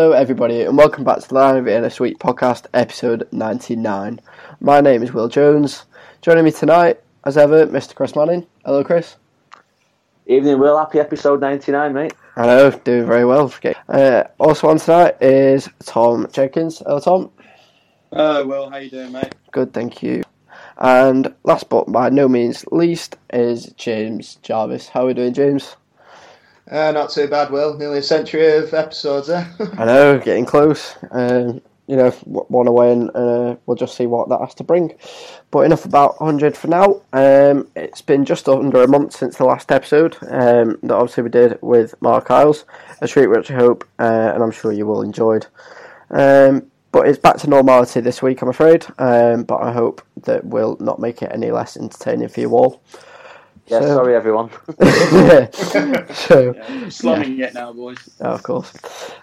Hello, everybody, and welcome back to the Live in a Sweet podcast, episode 99. My name is Will Jones. Joining me tonight, as ever, Mr. Chris Manning. Hello, Chris. Evening, Will. Happy episode 99, mate. I know, doing very well. Uh, also on tonight is Tom Jenkins. Hello, Tom. Hello, Will. How you doing, mate? Good, thank you. And last but by no means least is James Jarvis. How are we doing, James? Uh, not too bad, Will. Nearly a century of episodes there. I know, getting close. Um, you know, one away, and uh, we'll just see what that has to bring. But enough about 100 for now. Um, it's been just under a month since the last episode um, that obviously we did with Mark Isles, a treat which I hope uh, and I'm sure you will enjoyed. Um, but it's back to normality this week, I'm afraid. Um, but I hope that we'll not make it any less entertaining for you all. Yeah, so, sorry everyone. so yeah, slumming yeah. it now, boys. Oh, of course.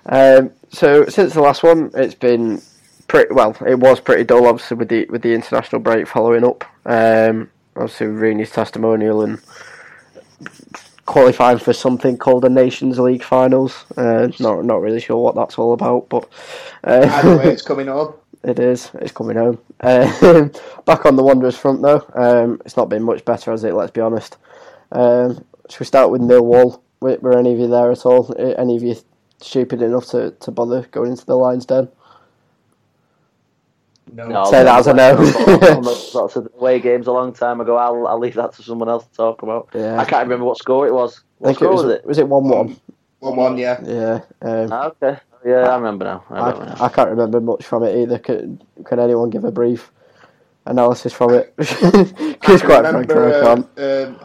Um, so since the last one, it's been pretty well. It was pretty dull, obviously, with the with the international break following up. Um, obviously, Rooney's testimonial and qualifying for something called the Nations League finals. Uh, not not really sure what that's all about, but uh, anyway, it's coming home. It is. It's coming home. Uh, back on the Wanderers front though, um, it's not been much better, has it? Let's be honest. Um, should we start with Millwall? Were, were any of you there at all? Any of you stupid enough to, to bother going into the Lions Den? No. no Say that as a no. lots of away games a long time ago. I'll I'll leave that to someone else to talk about. Yeah. I can't remember what score it was. What I think it was, was it? Was it one one? One one, yeah. Yeah. Um, ah, okay. Yeah, I remember now. I, I, now. I, can't remember much from it either. Can, can anyone give a brief analysis from it? Because quite frankly, I can't. Um,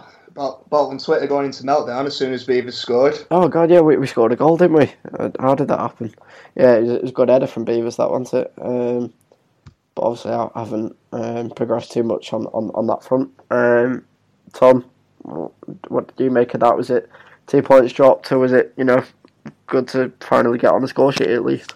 Bolton Twitter going into meltdown as soon as Beevers scored. Oh god, yeah, we, we scored a goal, didn't we? Uh, how did that happen? Yeah, it was, it was a good header from Beevers, that wasn't it? Um, but obviously, I haven't um, progressed too much on, on, on that front. Um, Tom, what did you make of that? Was it two points dropped, or was it you know good to finally get on the score sheet at least.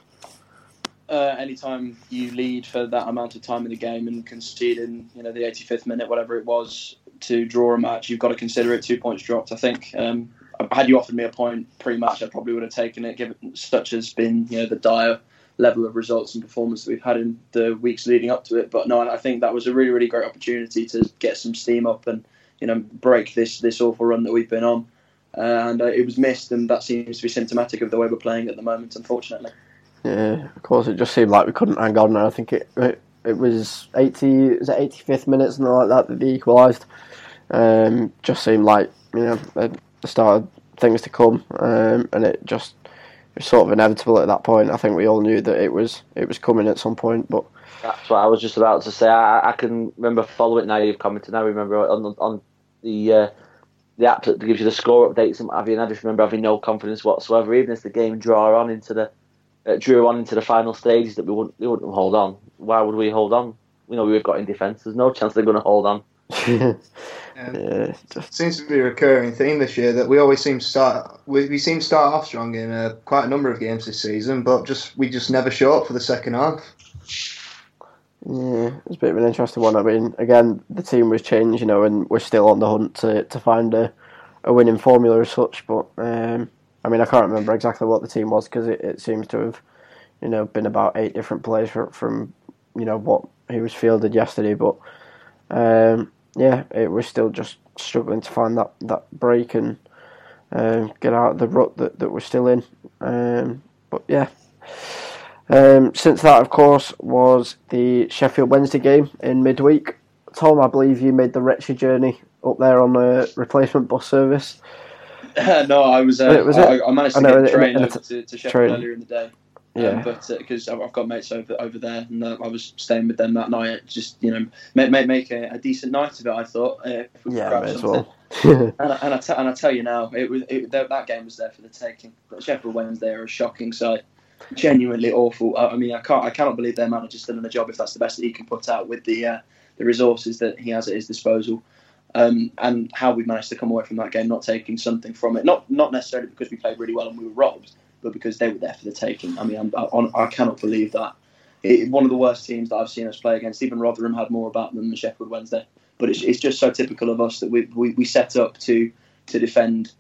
Uh, anytime you lead for that amount of time in the game and concede in you know the 85th minute, whatever it was, to draw a match, you've got to consider it two points dropped. I think um, had you offered me a point pre-match, I probably would have taken it, given such has been you know the dire level of results and performance that we've had in the weeks leading up to it. But no, I think that was a really really great opportunity to get some steam up and you know break this this awful run that we've been on and uh, it was missed, and that seems to be symptomatic of the way we're playing at the moment, unfortunately. Yeah, of course, it just seemed like we couldn't hang on. And I think it, it, it was eighty, was it eighty fifth minute, something like that, that they equalised. Um, just seemed like you know the start of things to come, um, and it just it was sort of inevitable at that point. I think we all knew that it was it was coming at some point, but. That's what I was just about to say. I, I can remember following now. You've commented now. Remember on on the uh, the app that gives you the score updates and what have you. And I just remember having no confidence whatsoever, even as the game draw on into the uh, drew on into the final stages that we wouldn't we wouldn't hold on. Why would we hold on? We know we've got in defence. There's no chance they're going to hold on. yeah, it seems to be a recurring theme this year that we always seem to start we, we seem to start off strong in uh, quite a number of games this season, but just we just never show up for the second half. Yeah, it's a bit of an interesting one. I mean, again, the team was changed, you know, and we're still on the hunt to, to find a, a winning formula as such. But um, I mean, I can't remember exactly what the team was because it, it seems to have, you know, been about eight different players from, from you know what he was fielded yesterday. But um, yeah, it was still just struggling to find that, that break and um, get out of the rut that, that we're still in. Um, but yeah. Um, since that, of course, was the Sheffield Wednesday game in midweek. Tom, I believe you made the wretched journey up there on a replacement bus service. no, I was. Uh, was I, I, managed to get a train over to, to Sheffield train. earlier in the day. Yeah. Um, but because uh, I've got mates over over there, and uh, I was staying with them that night. Just you know, make make, make a, a decent night of it. I thought. Uh, yeah, as well. and, I, and, I t- and I tell you now, it was it, that, game was there for the taking. But Sheffield Wednesday are a shocking side genuinely awful. I, I, mean, I can't, I cannot believe their manager's still in the job if that's the best that he can put out with the uh, the resources that he has at his disposal. Um, and how we managed to come away from that game not taking something from it, not not necessarily because we played really well and we were robbed, but because they were there for the taking. I mean, I, I cannot believe that. It, one of the worst teams that I've seen us play against. Even Rotherham had more about them than Sheffield Wednesday, but it's, it's just so typical of us that we, we, we set up to to defend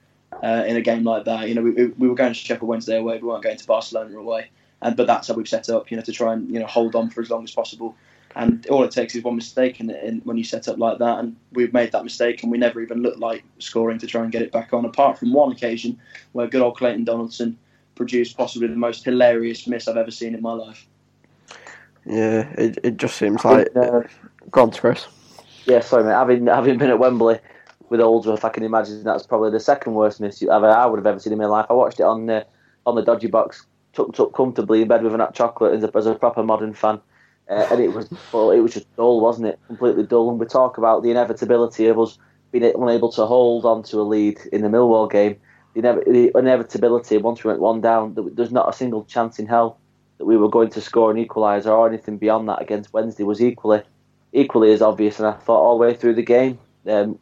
uh, in a game like that. You know, we, we were going to Sheffield Wednesday away, we weren't going to Barcelona away. and but that's how we've set up, you know, to try and you know hold on for as long as possible. And all it takes is one mistake in, in when you set up like that, and we've made that mistake, and we never even looked like scoring to try and get it back on. Apart from one occasion where good old Clayton Donaldson produced possibly the most hilarious miss I've ever seen in my life. Yeah, it, it just seems like. Uh, go on, Chris. Yeah, sorry, mate. Having having been at Wembley with Oldsworth, I can imagine that's probably the second worst miss you ever I would have ever seen in my life. I watched it on uh, on the dodgy box, tucked up comfortably in bed with a hot chocolate as a, as a proper modern fan. Uh, and it was well, it was just dull, wasn't it? Completely dull. And we talk about the inevitability of us being unable to hold on to a lead in the Millwall game. The, the inevitability once we went one down, there's not a single chance in hell that we were going to score an equaliser or anything beyond that against Wednesday was equally equally as obvious. And I thought all the way through the game, um,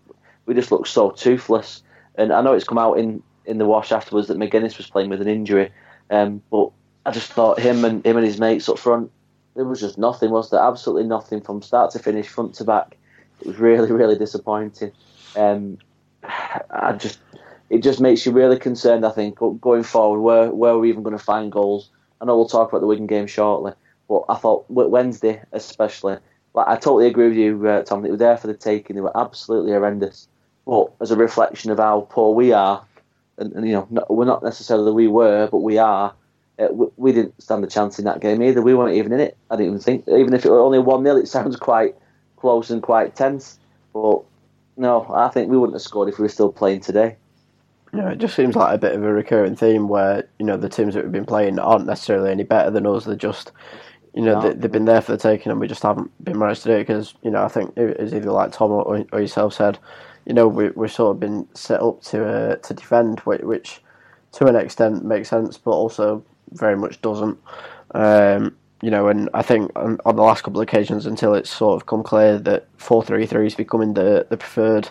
we just looked so toothless. And I know it's come out in, in the wash afterwards that Magennis was playing with an injury, um, but I just thought him and him and his mates up front, there was just nothing, was there? Absolutely nothing from start to finish, front to back. It was really, really disappointing. Um, I just, it just makes you really concerned. I think going forward, where where are we even going to find goals? I know we'll talk about the Wigan game shortly, but I thought Wednesday especially like I totally agree with you, uh, Tom. They were there for the taking. They were absolutely horrendous. But as a reflection of how poor we are, and, and you know, not, we're not necessarily we were, but we are. Uh, we, we, didn't stand a chance in that game either. We weren't even in it. I didn't even think. Even if it were only one 0 it sounds quite close and quite tense. But no, I think we wouldn't have scored if we were still playing today. Yeah, it just seems like a bit of a recurring theme where you know the teams that we've been playing aren't necessarily any better than us. They're just you know, no. they, have been there for the taking, and we just haven't been managed to do it because, you know, I think it's either like Tom or, or yourself said, you know, we, we've sort of been set up to uh, to defend, which, which, to an extent makes sense, but also very much doesn't. Um, you know, and I think on, on, the last couple of occasions, until it's sort of come clear that four three three is becoming the the preferred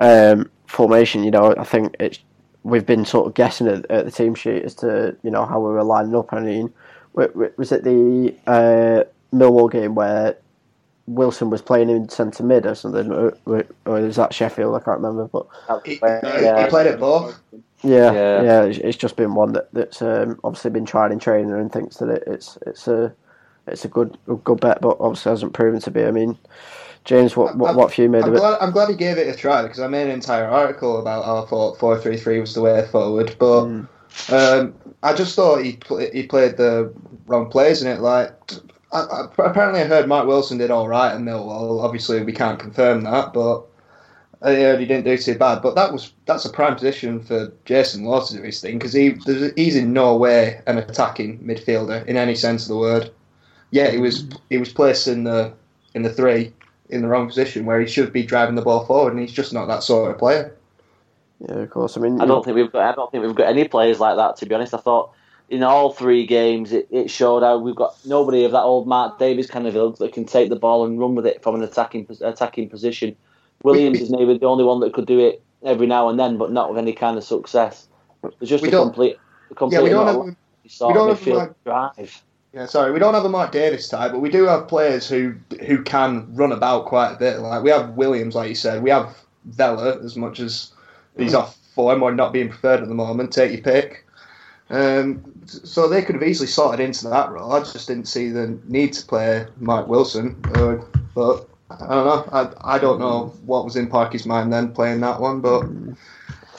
um, formation, you know, I think it's we've been sort of guessing at, at, the team sheet as to you know how we were lining up. I mean, was it the uh, Millwall game where Wilson was playing in centre mid or something, or, or was that Sheffield? I can't remember, but he, yeah. he played it both. Yeah, yeah, yeah it's, it's, just been one that, that's um, obviously been tried in training and thinks that it, it's it's a it's a good a good bet, but obviously hasn't proven to be. I mean, James, what what, what have you made I'm of glad, it? I'm glad he gave it a try because I made an entire article about how I thought four three three was the way forward, but. Mm. Um, I just thought he he played the wrong plays in it. Like, I, I, apparently, I heard Mark Wilson did all right at Millwall. Obviously, we can't confirm that, but I heard he didn't do too bad. But that was that's a prime position for Jason Lowe to do his thing because he he's in no way an attacking midfielder in any sense of the word. Yeah, he was he was placed in the in the three in the wrong position where he should be driving the ball forward, and he's just not that sort of player. Yeah, of course. I mean, I don't think we've got. I don't think we've got any players like that. To be honest, I thought in all three games it, it showed how we've got nobody of that old Mark Davies kind of ilk that can take the ball and run with it from an attacking attacking position. Williams is maybe the only one that could do it every now and then, but not with any kind of success. It's just we a complete, a complete. Yeah, we don't have. We don't have like, drive. Yeah, sorry, we don't have a Mark Davies type, but we do have players who who can run about quite a bit. Like we have Williams, like you said, we have Vela as much as he's off form or not being preferred at the moment. Take your pick. Um, so they could have easily sorted into that role. I just didn't see the need to play Mike Wilson. Uh, but I don't know. I, I don't know what was in Parky's mind then playing that one, but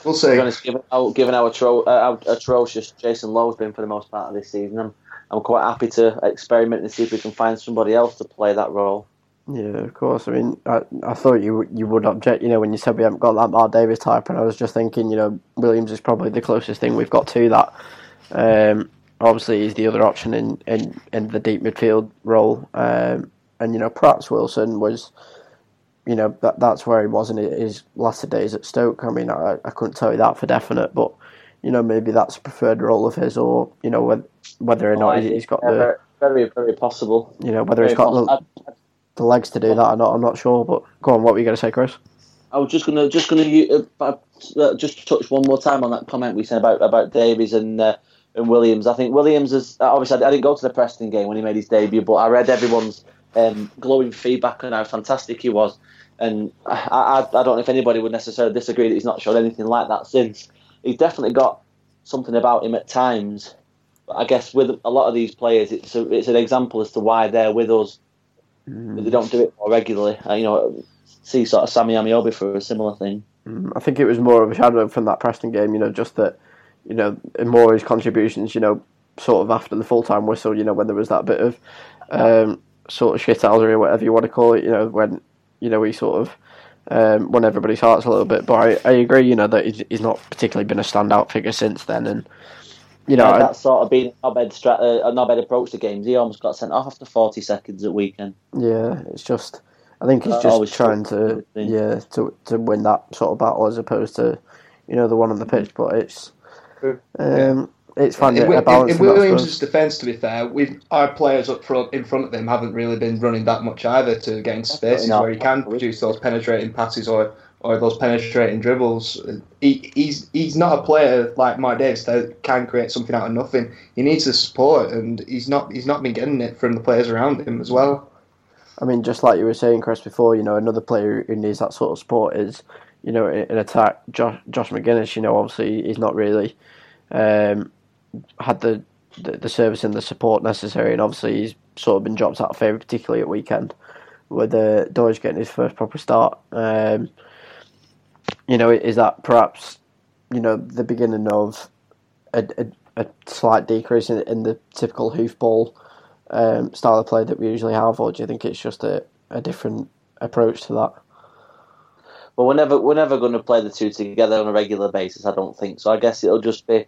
we'll see. Honest, given how, given how, atro- uh, how atrocious Jason Lowe's been for the most part of this season, I'm, I'm quite happy to experiment and see if we can find somebody else to play that role. Yeah, of course. I mean, I, I thought you you would object, you know, when you said we haven't got that Mark Davies type, and I was just thinking, you know, Williams is probably the closest thing we've got to that. Um, obviously, he's the other option in, in, in the deep midfield role, um, and you know, perhaps Wilson was, you know, that that's where he was in his latter days at Stoke. I mean, I, I couldn't tell you that for definite, but you know, maybe that's a preferred role of his, or you know, whether, whether or not he's got the very very possible. You know, whether very he's got possible. the the legs to do that. I'm not. I'm not sure. But go on. What were you going to say, Chris? I was just gonna just gonna uh, uh, just touch one more time on that comment we said about about Davies and uh, and Williams. I think Williams is obviously I didn't go to the Preston game when he made his debut, but I read everyone's um, glowing feedback on how fantastic he was, and I, I, I don't know if anybody would necessarily disagree that he's not shown anything like that since. He's definitely got something about him at times But I guess with a lot of these players, it's a, it's an example as to why they're with us. Mm. They don't do it more regularly. Uh, you know, see sort of Sammy Ameobi for a similar thing. Mm, I think it was more of a shadow from that Preston game, you know, just that, you know, and more his contributions, you know, sort of after the full time whistle, you know, when there was that bit of um, sort of shithousery or whatever you want to call it, you know, when, you know, he sort of um, won everybody's hearts a little bit. But I, I agree, you know, that he's, he's not particularly been a standout figure since then. And, you know, Yeah, that's sort of been a knobhead, stra- uh, a knobhead approach to games. He almost got sent off after 40 seconds at weekend. Yeah, it's just. I think he's just always trying to yeah to to win that sort of battle as opposed to you know the one on the pitch. But it's. Um it's finding in, a balance. in in Williams' defence, to be fair, we've our players up front in front of him haven't really been running that much either to get into spaces where he can produce those penetrating passes or, or those penetrating dribbles. He, he's he's not a player like Mike Davis that can create something out of nothing. He needs the support, and he's not he's not been getting it from the players around him as well. I mean, just like you were saying, Chris, before, you know, another player who needs that sort of support is, you know, in, attack, Josh, Josh Magennis. You know, obviously he's not really um, had the, the the service and the support necessary, and obviously he's sort of been dropped out of favour, particularly at weekend, with uh, Doidge getting his first proper start. Um, you know, is that perhaps, you know, the beginning of a, a, a slight decrease in, in the typical hoofball um, style of play that we usually have, or do you think it's just a, a different approach to that? But we're never we're never going to play the two together on a regular basis. I don't think so. I guess it'll just be,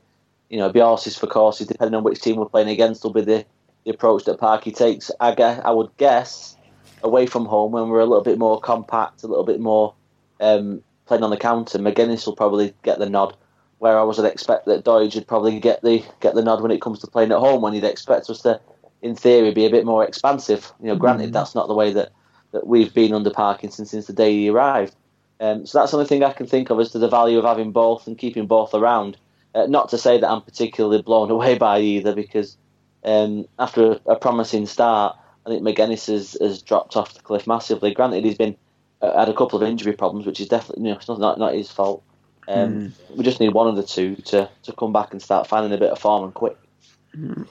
you know, be horses for courses depending on which team we're playing against. Will be the, the approach that Parky takes. I guess I would guess away from home when we're a little bit more compact, a little bit more um, playing on the counter. Magennis will probably get the nod. Where I was would expect that Doidge would probably get the get the nod when it comes to playing at home. When you'd expect us to, in theory, be a bit more expansive. You know, granted that's not the way that, that we've been under Parkinson since the day he arrived. Um, so that's the only thing I can think of as to the value of having both and keeping both around. Uh, not to say that I'm particularly blown away by either, because um, after a, a promising start, I think Magennis has, has dropped off the cliff massively. Granted, he's been uh, had a couple of injury problems, which is definitely you know, it's not, not not his fault. Um, We just need one of the two to, to come back and start finding a bit of form and quick.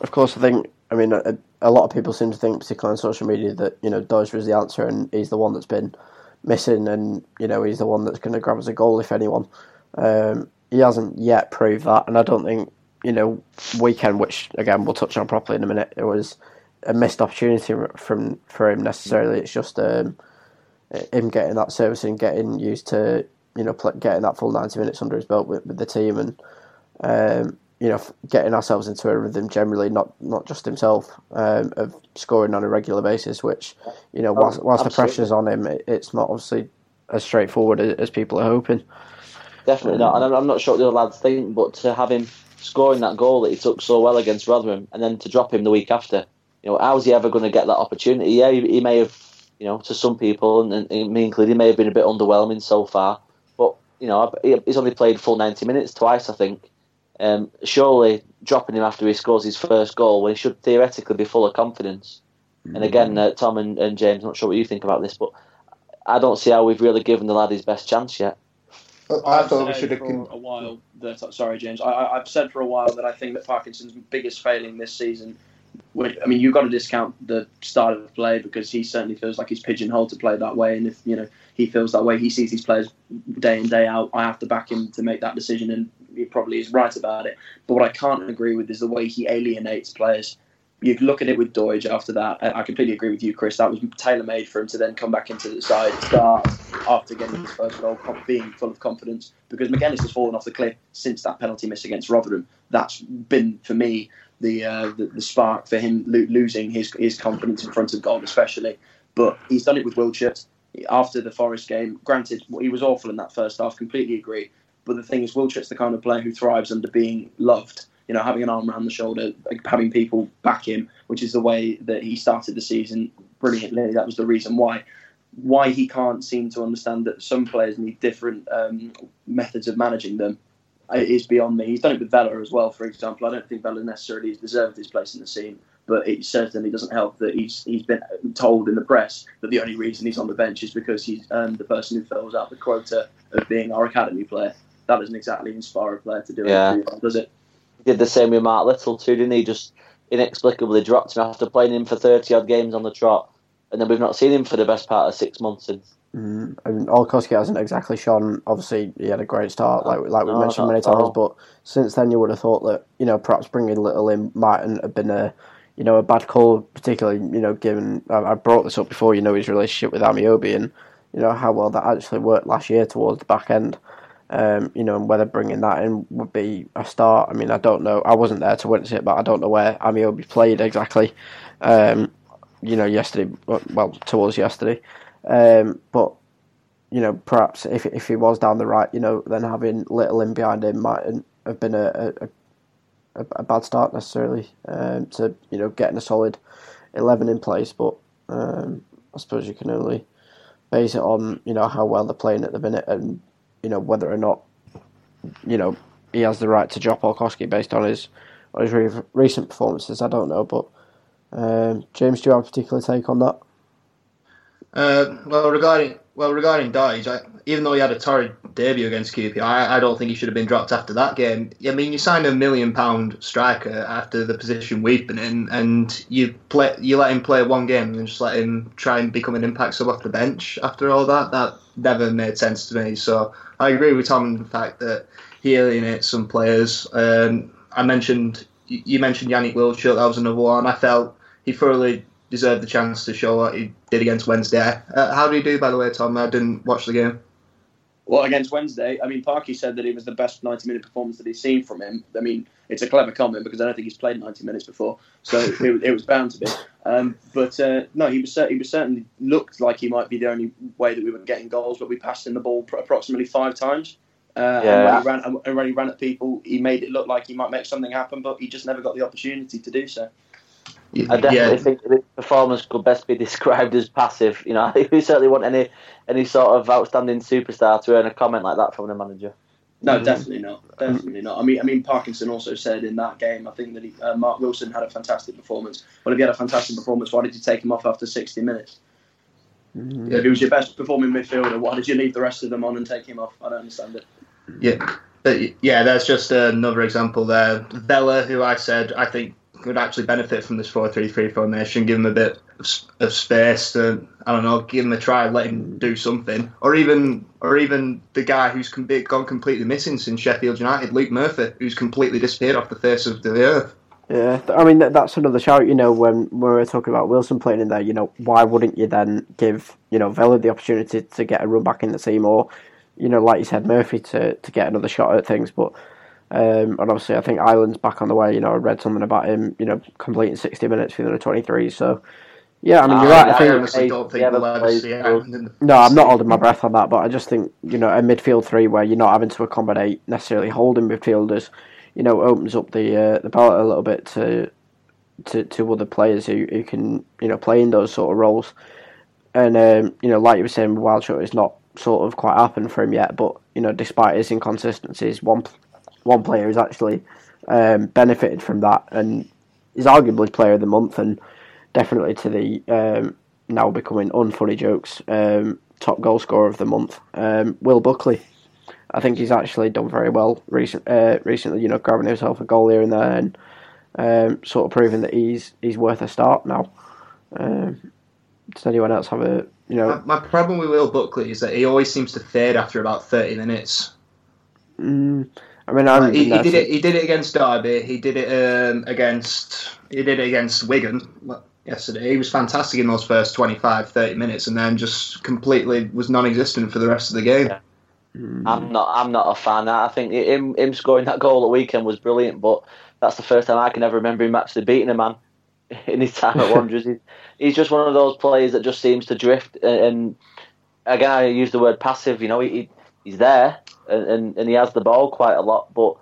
Of course, I think, I mean, a, a lot of people seem to think, particularly on social media, that, you know, Doidge is the answer and he's the one that's been missing and, you know, he's the one that's going to grab us a goal, if anyone. Um, he hasn't yet proved that, and I don't think, you know, weekend, which, again, we'll touch on properly in a minute, it was a missed opportunity from for him necessarily. It's just um, him getting that service and getting used to, you know, getting that full 90 minutes under his belt with, with the team and, um, you know, getting ourselves into a rhythm generally, not not just himself, um, of scoring on a regular basis. Which, you know, whilst, Oh, whilst the absolutely. pressure's on him, it, it's not obviously as straightforward as, as people are hoping. Definitely not. And I'm, I'm not sure what the other lads think, but to have him scoring that goal that he took so well against Rotherham and then to drop him the week after, you know, how's he ever going to get that opportunity? Yeah, he, he may have, you know, to some people, and, and me included, he may have been a bit underwhelming so far. But, you know, he's only played full 90 minutes twice, I think. Um, surely dropping him after he scores his first goal when he should theoretically be full of confidence. And again, uh, Tom and, and James, I'm not sure what you think about this, but I don't see how we've really given the lad his best chance yet. I I've thought we should have. for Con- a while that sorry, James. I, I, I've said for a while that I think that Parkinson's biggest failing this season. would- I mean, you've got to discount the style of play because he certainly feels like he's pigeonholed to play that way, and if you know he feels that way, he sees these players day in day out. I have to back him to make that decision, and he probably is right about it. But what I can't agree with is the way he alienates players. You look at it with Doidge after that. I completely agree with you, Chris. That was tailor made for him to then come back into the side, start after getting his first goal, being full of confidence. Because Magennis has fallen off the cliff since that penalty miss against Rotherham. That's been for me the uh, the, the spark for him lo- losing his his confidence in front of goal, especially. But he's done it with Wildschut after the Forest game. Granted, he was awful in that first half. Completely agree. But the thing is, Wildschut's the kind of player who thrives under being loved. You know, having an arm around the shoulder, like, having people back him, which is the way that he started the season brilliantly. That was the reason why. Why he can't seem to understand that some players need different um, methods of managing them uh, is beyond me. He's done it with Vela as well, for example. I don't think Vela necessarily has deserved his place in the scene, but it certainly doesn't help that he's he's been told in the press that the only reason he's on the bench is because he's um, the person who fills out the quota of being our academy player. That doesn't exactly inspire a player to do Yeah. it, does it? He did the same with Mark Little too, didn't he? Just inexplicably dropped him after playing him for thirty odd games on the trot, and then we've not seen him for the best part of six months since. Mm, I mean, Olkowski hasn't exactly shone. Obviously, he had a great start, like like we No, mentioned many times. But since then, you would have thought that you know perhaps bringing Little in mightn't have been a you know a bad call, particularly you know given I, I brought this up before. You know his relationship with Ameobi and you know how well that actually worked last year towards the back end. Um, you know, and whether bringing that in would be a start. I mean, I don't know. I wasn't there to witness it, but I don't know where Ameobi played exactly. Um, you know, yesterday, well, towards yesterday. Um, but you know, perhaps if if he was down the right, you know, then having Little in behind him might have been a a, a, bad start necessarily um, to you know getting a solid eleven in place. But um, I suppose you can only base it on you know how well they're playing at the minute and you know whether or not you know he has the right to drop Olkowski based on his on his re- recent performances. I don't know, but um, James, do you have a particular take on that? Uh, well, regarding well regarding I, even though he had a torrid debut against QPR, I, don't think he should have been dropped after that game. I mean, you signed a million pound striker after the position we've been in, and you play you let him play one game and just let him try and become an impact sub off the bench after all that. That never made sense to me. So I agree with Tom in the fact that he alienates some players. Um, I mentioned you mentioned Yanic Wildschut, that was another one. I felt he thoroughly deserved the chance to show what he did against Wednesday. Uh, how did he do, by the way, Tom? I didn't watch the game. Well, against Wednesday, I mean, Parky said that it was the best 90 minute performance that he's seen from him. I mean, it's a clever comment because I don't think he's played 90 minutes before, so it, it was bound to be. Um, but uh, no, he was he was certainly looked like he might be the only way that we were getting goals, but we passed him the ball pr- approximately five times. Uh, Yeah. and when he ran and when he ran at people, he made it look like he might make something happen, but he just never got the opportunity to do so. I definitely yeah, think that his performance could best be described as passive. You know, we certainly want any any sort of outstanding superstar to earn a comment like that from the manager. No, Mhm. definitely not. Definitely not. I mean, I mean, Parkinson also said in that game, I think that he, uh, Mark Wilson had a fantastic performance. Well, if he had a fantastic performance, why did you take him off after 60 minutes? Mm, If he was your best performing midfielder, why did you leave the rest of them on and take him off? I don't understand it. yeah, but yeah. That's just another example there. Vela, who I said I think could actually benefit from this four-three-three formation, give him a bit of, space to I don't know, give him a try, let him do something, or even or even the guy who's gone completely missing since Sheffield United, Luke Murphy, who's completely disappeared off the face of the earth. Yeah, I mean that, that's another shout. You know, when, when we were talking about Wilson playing in there, you know, why wouldn't you then give you know Vela the opportunity to get a run back in the team, or you know, like you said, Murphy to, to get another shot at things. But um, and obviously, I think Ireland's back on the way. You know, I read something about him. You know, completing sixty minutes for the twenty three. So yeah, I mean, you're right. I I, think honestly don't think we'll ever see Ireland in the No, I'm not holding my breath on that, but I just think you know a midfield three where you're not having to accommodate necessarily holding midfielders, you know, opens up the uh, the palette a little bit to to to other players who, who can you know play in those sort of roles. And um, you know, like you were saying, Wildschut is not sort of quite happened for him yet, but you know, despite his inconsistencies, one one player has actually um, benefited from that and is arguably player of the month and definitely to the um, now becoming unfunny jokes um, top goal scorer of the month, um, Will Buckley. I think he's actually done very well recent, uh, recently. You know, grabbing himself a goal here and there, and um, sort of proving that he's he's worth a start now. Um, does anyone else have a you know? My, my problem with Will Buckley is that he always seems to fade after about thirty minutes. Mm, I mean, I haven't he, he did it. He did it against Derby. He did it um, against. He did it against Wigan yesterday. He was fantastic in those first 25, 30 minutes, and then just completely was non-existent for the rest of the game. Yeah. Mm, I'm not. I'm not a fan. I think him him scoring that goal at weekend was brilliant, but that's the first time I can ever remember him actually beating a man in his time at Wanderers. He's, he's just one of those players that just seems to drift. And, and again, I use the word passive. You know, he, he he's there and, and, and he has the ball quite a lot, but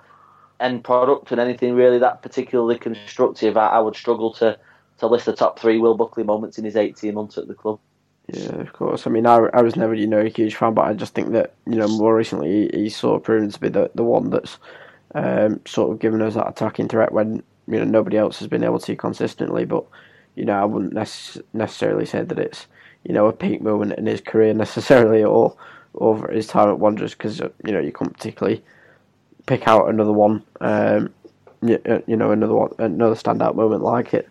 end product and anything really that particularly constructive, I, I would struggle to to list the top three Will Buckley moments in his 18 months at the club. Yeah, of course. I mean, I, I was never, you know, a huge fan, but I just think that, you know, more recently he, he's sort of proven to be the, the one that's um, sort of given us that attacking threat when, you know, nobody else has been able to consistently. But, you know, I wouldn't nec- necessarily say that it's, you know, a peak moment in his career necessarily or over his time at Wanderers because, you know, you can't particularly pick out another one. Um, you know another one, another standout moment like it.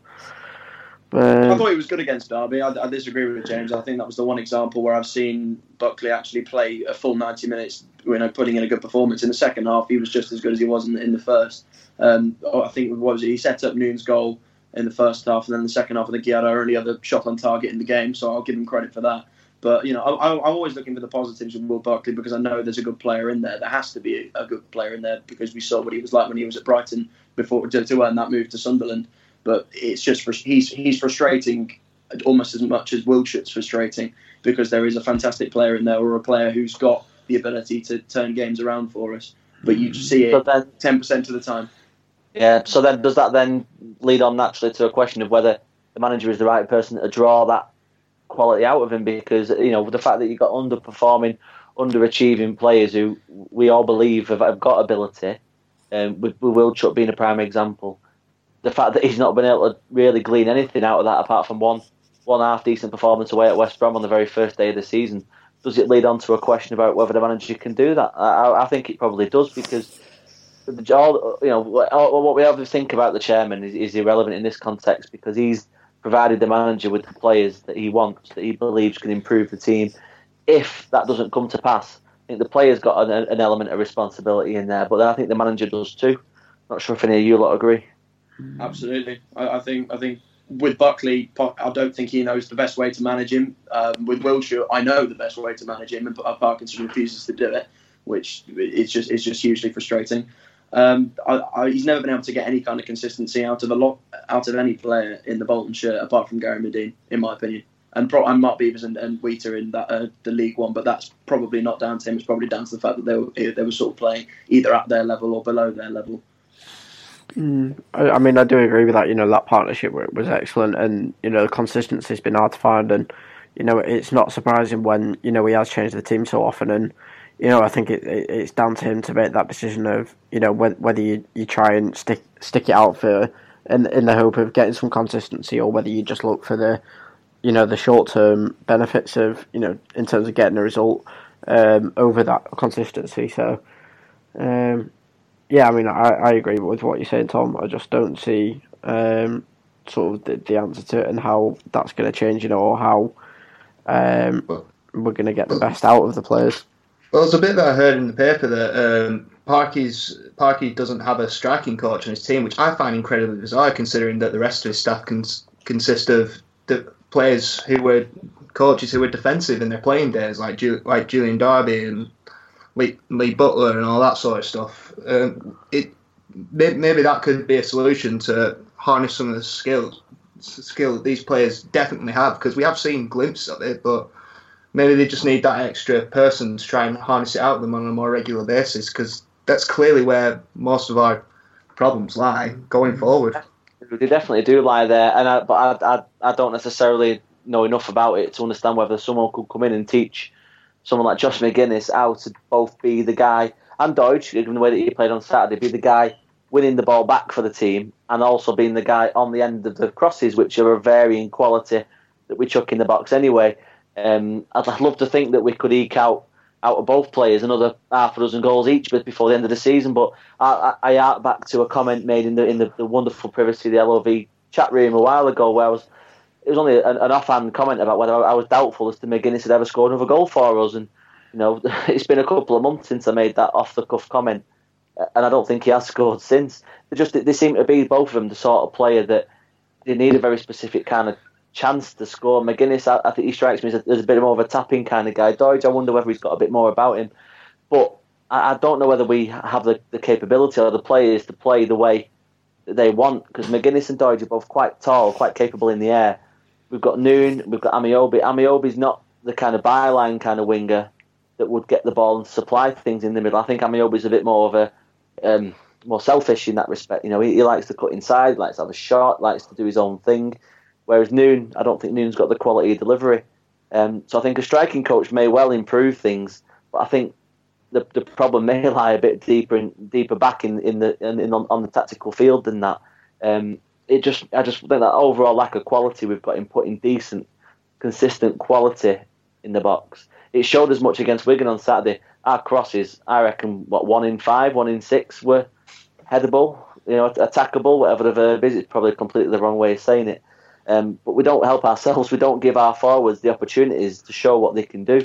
Um, I thought he was good against Derby. I, I, disagree with James. I think that was the one example where I've seen Buckley actually play a full 90 minutes, you know, putting in a good performance. In the second half, he was just as good as he was in, in the first. Um, I think what was it? He set up Noone's goal in the first half, and then the second half, I think he had our only other shot on target in the game. So I'll give him credit for that. But you know, I, am always looking for the positives with Will Buckley because I know there's a good player in there. There has to be a, good player in there because we saw what he was like when he was at Brighton before to, to earn that move to Sunderland. But it's just he's he's frustrating almost as much as Wildschut's frustrating because there is a fantastic player in there or a player who's got the ability to turn games around for us. But you see it ten percent of the time. Yeah. So then, does that then lead on naturally to a question of whether the manager is the right person to draw that quality out of him? Because you know the fact that you've got underperforming, underachieving players who we all believe have, have got ability, um, with, with Wildschut being a prime example. The fact that he's not been able to really glean anything out of that apart from one one half decent performance away at West Brom on the very first day of the season. Does it lead on to a question about whether the manager can do that? I, I think it probably does because all you know what we have to think about the chairman is, is, irrelevant in this context because he's provided the manager with the players that he wants that he believes can improve the team. If that doesn't come to pass, I think the players got an, an element of responsibility in there, but I think the manager does too. Not sure if any of you lot agree. Absolutely, I, I think I think with Buckley, I don't think he knows the best way to manage him. Um, with Wildschut, I know the best way to manage him, and Parkinson refuses to do it, which is just is just hugely frustrating. Um, I, I, he's never been able to get any kind of consistency out of a lot out of any player in the Bolton shirt apart from Gary Madine, in my opinion, and, pro- and Mark Beevers and, and Wheater in that uh, the League One. But that's probably not down to him. It's probably down to the fact that they were they were sort of playing either at their level or below their level. Mm, I, I, mean, I do agree with that. You know, that partnership was excellent, and you know, the consistency's been hard to find, and you know, it's not surprising when you know he has changed the team so often, and you know, I think it, it, it's down to him to make that decision of you know whether you, you try and stick stick it out for in in the hope of getting some consistency, or whether you just look for the you know the short term benefits of you know in terms of getting a result um, over that consistency. So, um, yeah, I mean, I, I agree with what you're saying, Tom. I just don't see um, sort of the, the answer to it and how that's going to change, you know, or how um, we're going to get the best out of the players. Well, there's a bit that I heard in the paper that um, Parky's Parky doesn't have a striking coach on his team, which I find incredibly bizarre, considering that the rest of his staff cons- consist of players who were coaches who were defensive in their playing days, like Ju- like Julian Darby and Lee, Lee Butler and all that sort of stuff. Um, it maybe that could be a solution to harness some of the skills skill that these players definitely have because we have seen glimpses of it, but maybe they just need that extra person to try and harness it out of them on a more regular basis because that's clearly where most of our problems lie going mm-hmm. forward. They definitely do lie there, and I, but I, I, I don't necessarily know enough about it to understand whether someone could come in and teach someone like Josh Magennis how to both be the guy and Doidge, given the way that he played on Saturday, be the guy winning the ball back for the team and also being the guy on the end of the crosses, which are a varying quality that we chuck in the box anyway. Um, I'd, love to think that we could eke out out of both players another half a dozen goals each before the end of the season. But I, I, I back to a comment made in the in the, the, wonderful privacy of the LOV chat room a while ago, where I was it was only an, an offhand comment about whether I was doubtful as to Magennis had ever scored another goal for us, and you know it's been a couple of months since I made that off the cuff comment, and I don't think he has scored since. They just they seem to be both of them the sort of player that they need a very specific kind of chance to score. Magennis, I, I think he strikes me as a, as a, bit more of a tapping kind of guy. Doidge, I wonder whether he's got a bit more about him. But I, I don't know whether we have the, the capability or the players to play the way that they want because Magennis and Doidge are both quite tall, quite capable in the air. We've got Noone, we've got Ameobi. Ameobi's not the kind of byline kind of winger that would get the ball and supply things in the middle. I think Ameobi's a bit more of a um, more selfish in that respect. You know, he, he likes to cut inside, likes to have a shot, likes to do his own thing. Whereas Noone, I don't think Noone's got the quality of delivery. Um, so I think a striking coach may well improve things, but I think the the problem may lie a bit deeper deeper back in in the in, in on, on, the tactical field than that. Um, it just I just think that overall lack of quality we've got in putting decent, consistent quality in the box. It showed as much against Wigan on Saturday. Our crosses, I reckon, what one in five, one in six were headable. you know, attackable, whatever the verb is. It's probably completely the wrong way of saying it. Um, but we don't help ourselves. We don't give our forwards the opportunities to show what they can do.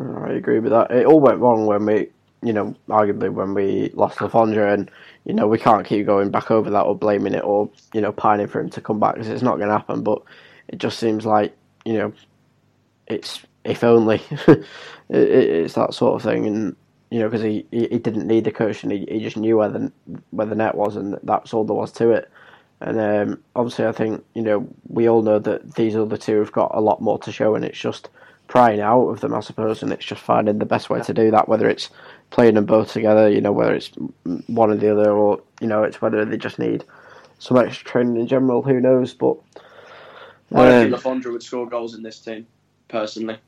I agree with that. It all went wrong when we, you know, arguably when we lost Le Fondre, and you know we can't keep going back over that or blaming it or you know pining for him to come back because it's not going to happen. But it just seems like you know, it's if only it, it's that sort of thing, and you know because he, he, he didn't need the cushion, he, he just knew where the where the net was and that's all there was to it. And um, obviously, I think you know we all know that these other two have got a lot more to show, and it's just prying out of them, I suppose, and it's just finding the best way to do that. Whether it's playing them both together, you know, whether it's one or the other, or you know, it's whether they just need some extra training in general. Who knows? But I don't um, think Le Fondre would score goals in this team, personally.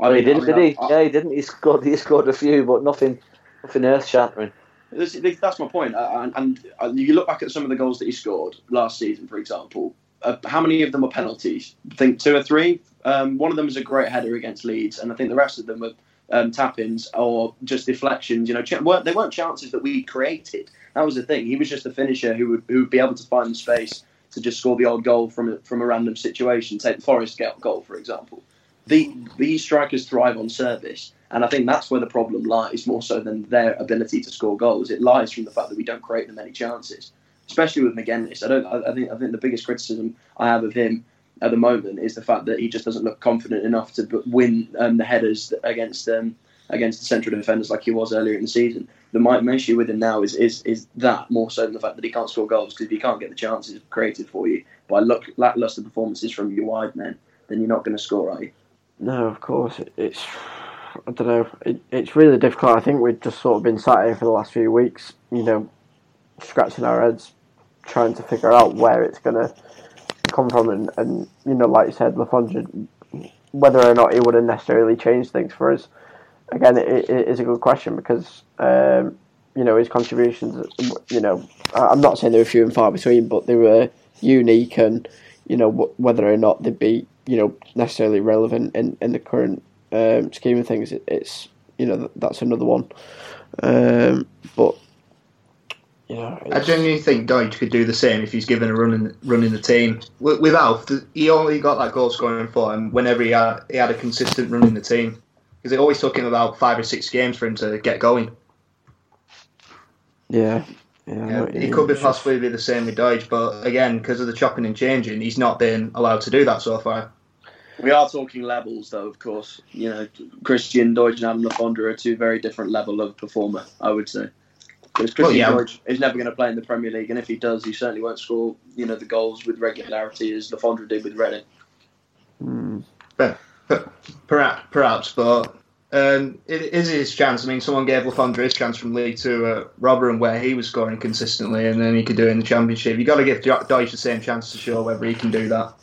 I Well, he didn't, I mean, did he? I- I- yeah, he didn't. He scored. He scored a few, but nothing, nothing earth shattering. This, this- that's my point. Uh, and, and uh, you look back at some of the goals that he scored last season, for example. Uh, how many of them were penalties? I think two or three. Um, one of them was a great header against Leeds, and I think the rest of them were um, tap-ins or just deflections. You know, ch- weren't, they weren't chances that we created. That was the thing. He was just a finisher who would who would be able to find the space to just score the odd goal from a, from a random situation. Take the Forest goal, for example. The, these strikers thrive on service, and I think that's where the problem lies more so than their ability to score goals. It lies from the fact that we don't create them many chances, especially with Magennis. I don't. I, think. I think the biggest criticism I have of him at the moment is the fact that he just doesn't look confident enough to win um, the headers against um, against the central defenders like he was earlier in the season. The my issue with him now is, is is that more so than the fact that he can't score goals because if you can't get the chances created for you by lackluster performances from your wide men, then you're not going to score, are you? No, of course. It's I don't know. It, it's really difficult. I think we've just sort of been sat here for the last few weeks, you know, scratching our heads, trying to figure out where it's going to come from, and, and you know, like you said, Le Fondre, whether or not he would have necessarily changed things for us. Again, it, it is a good question because um, you know his contributions. You know, I'm not saying they were few and far between, but they were unique, and you know wh- whether or not they'd be you know necessarily relevant in, in the current um, scheme of things. It, it's you know th- that's another one, um, but you know I genuinely think Doidge could do the same if he's given a run in, run in the team. With, with Alf, he only got that goal scoring for him whenever he had, he had a consistent run in the team. Because it always took him about five or six games for him to get going. yeah. Yeah, Yeah, he could be possibly be the same with Doidge, but again, because of the chopping and changing, he's not been allowed to do that so far. We are talking levels, though. Of course, you know, Christian Doidge and Adam Le Fondre are two very different level of performer. I would say. Because Christian Well, yeah. Doidge is never going to play in the Premier League, and if he does, he certainly won't score, you know, the goals with regularity as Le Fondre did with Reading. Hmm. Perhaps, perhaps but um, it is his chance. I mean, someone gave Le Fondre his chance from League Two at Rotherham, where he was scoring consistently, and then he could do it in the Championship. You've got to give Jo- Doidge the same chance to show whether he can do that.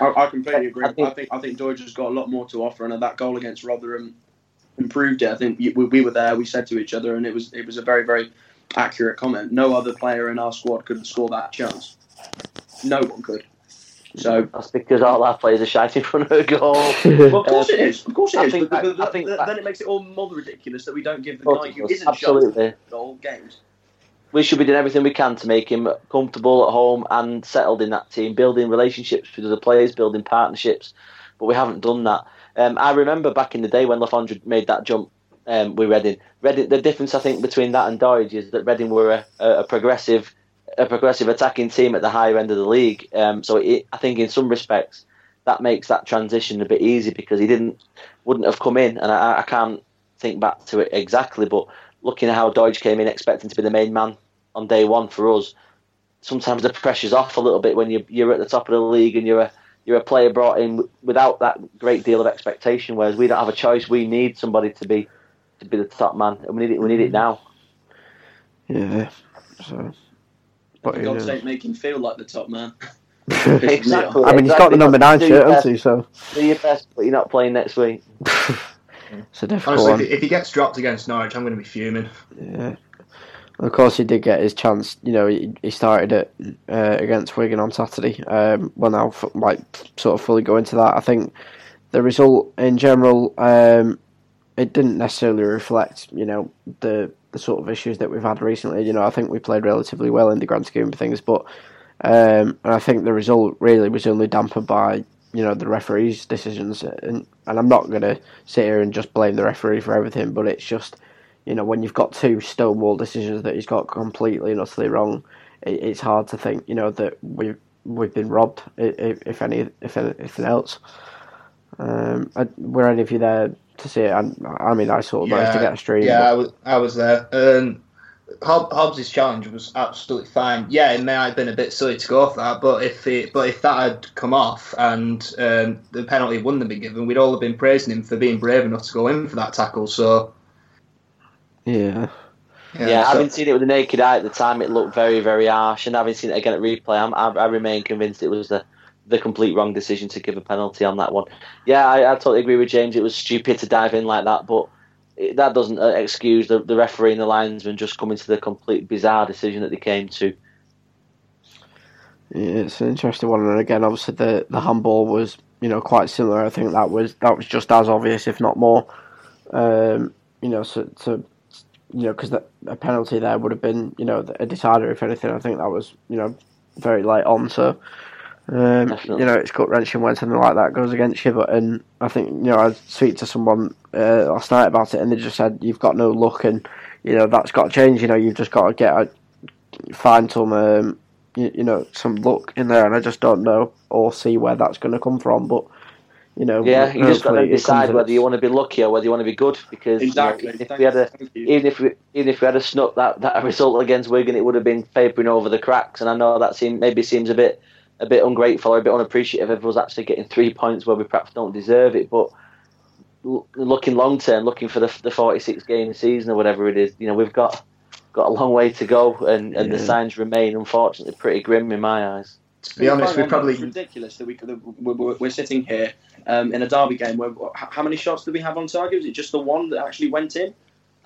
I, I completely agree. I I think- think I think Doidge has got a lot more to offer, and that goal against Rotherham improved it. I think we, we were there. We said to each other, and it was it was a very very accurate comment. No other player in our squad could score that chance. No one could. So That's because all our players are shite in front of a goal. Well, of course it is. Of course it I is. think But, that- but, I think but that- then it makes it all more ridiculous that we don't give the guy who isn't Absolutely. shot all games. We should be doing everything we can to make him comfortable at home and settled in that team, building relationships with other players, building partnerships. But we haven't done that. Um, I remember back in the day when Le Fondre made that jump um, with Reading. Reading. The difference I think between that and Doidge is that Reading were a, a, a progressive, a progressive attacking team at the higher end of the league. Um, so it, I think in some respects that makes that transition a bit easy because he didn't wouldn't have come in, and I, I can't think back to it exactly, but looking at how Doidge came in expecting to be the main man on day one for us, sometimes the pressure's off a little bit when you, you're at the top of the league and you're a you're a player brought in without that great deal of expectation. Whereas we don't have a choice; we need somebody to be to be the top man, and we need it. We need it mm-hmm. now. Yeah. So. But For God's know. sake, make him feel like the top man. Exactly. I mean, he's got the number nine shirt, your hasn't he? So Do your best, but you're not playing next week. it's a difficult Honestly, one. if, if he gets dropped against Norwich, I'm going to be fuming. Yeah. Of course, he did get his chance. You know, he, he started it uh, against Wigan on Saturday. Um, well, now, f- like, sort of fully go into that. I think the result in general, um, it didn't necessarily reflect, you know, the the sort of issues that we've had recently. You know, I think we played relatively well in the grand scheme of things, but um, and I think the result really was only dampened by you know the referee's decisions. And and I'm not going to sit here and just blame the referee for everything, but it's just you know when you've got two stonewall decisions that he's got completely and utterly wrong, it, it's hard to think you know that we've we've been robbed if, if any if anything else. Um, were any of you there to see it? I, I mean, I sort of yeah, managed to get a stream. Yeah, but... I was, I was there. Um, Hob- Hobbs' challenge was absolutely fine. Yeah, it may have been a bit silly to go for that, but if it, but if that had come off and um, the penalty wouldn't have been given, we'd all have been praising him for being brave enough to go in for that tackle. So, yeah. Yeah, yeah so, having seen it with the naked eye at the time, it looked very, very harsh. And having seen it again at replay, I'm, I, I remain convinced it was the the complete wrong decision to give a penalty on that one. Yeah, I, I totally agree with James. It was stupid to dive in like that, but it, that doesn't uh, excuse the, the referee and the linesman just coming to the complete bizarre decision that they came to. Yeah, it's an interesting one, and again, obviously the the handball was you know quite similar. I think that was that was just as obvious, if not more. Um, you know, so, so you know because a penalty there would have been you know a decider if anything. I think that was you know very late on, so um, you know, it's gut wrenching when something like that goes against you. But and I think you know, I speak to someone uh, last night about it, and they just said you've got no luck, and you know that's got to change. You know, you've just got to get a, find some um, you, you, know some luck in there, and I just don't know or see where that's going to come from. But you know, yeah, you just got to decide whether you want to be lucky or whether you want to be good. Because exactly. You know, if we had a, even if we even if we had a snuck that that result against Wigan, it would have been papering over the cracks. And I know that seem, maybe seems a bit a bit ungrateful or a bit unappreciative of us actually getting three points where we perhaps don't deserve it. But looking long term, looking for the, the 46 game season or whatever it is, you know, we've got got a long way to go, and, and yeah. the signs remain unfortunately pretty grim in my eyes. To be honest, we probably it's ridiculous that we could, we're, we're sitting here um, in a derby game where how many shots did we have on target? Was it just the one that actually went in?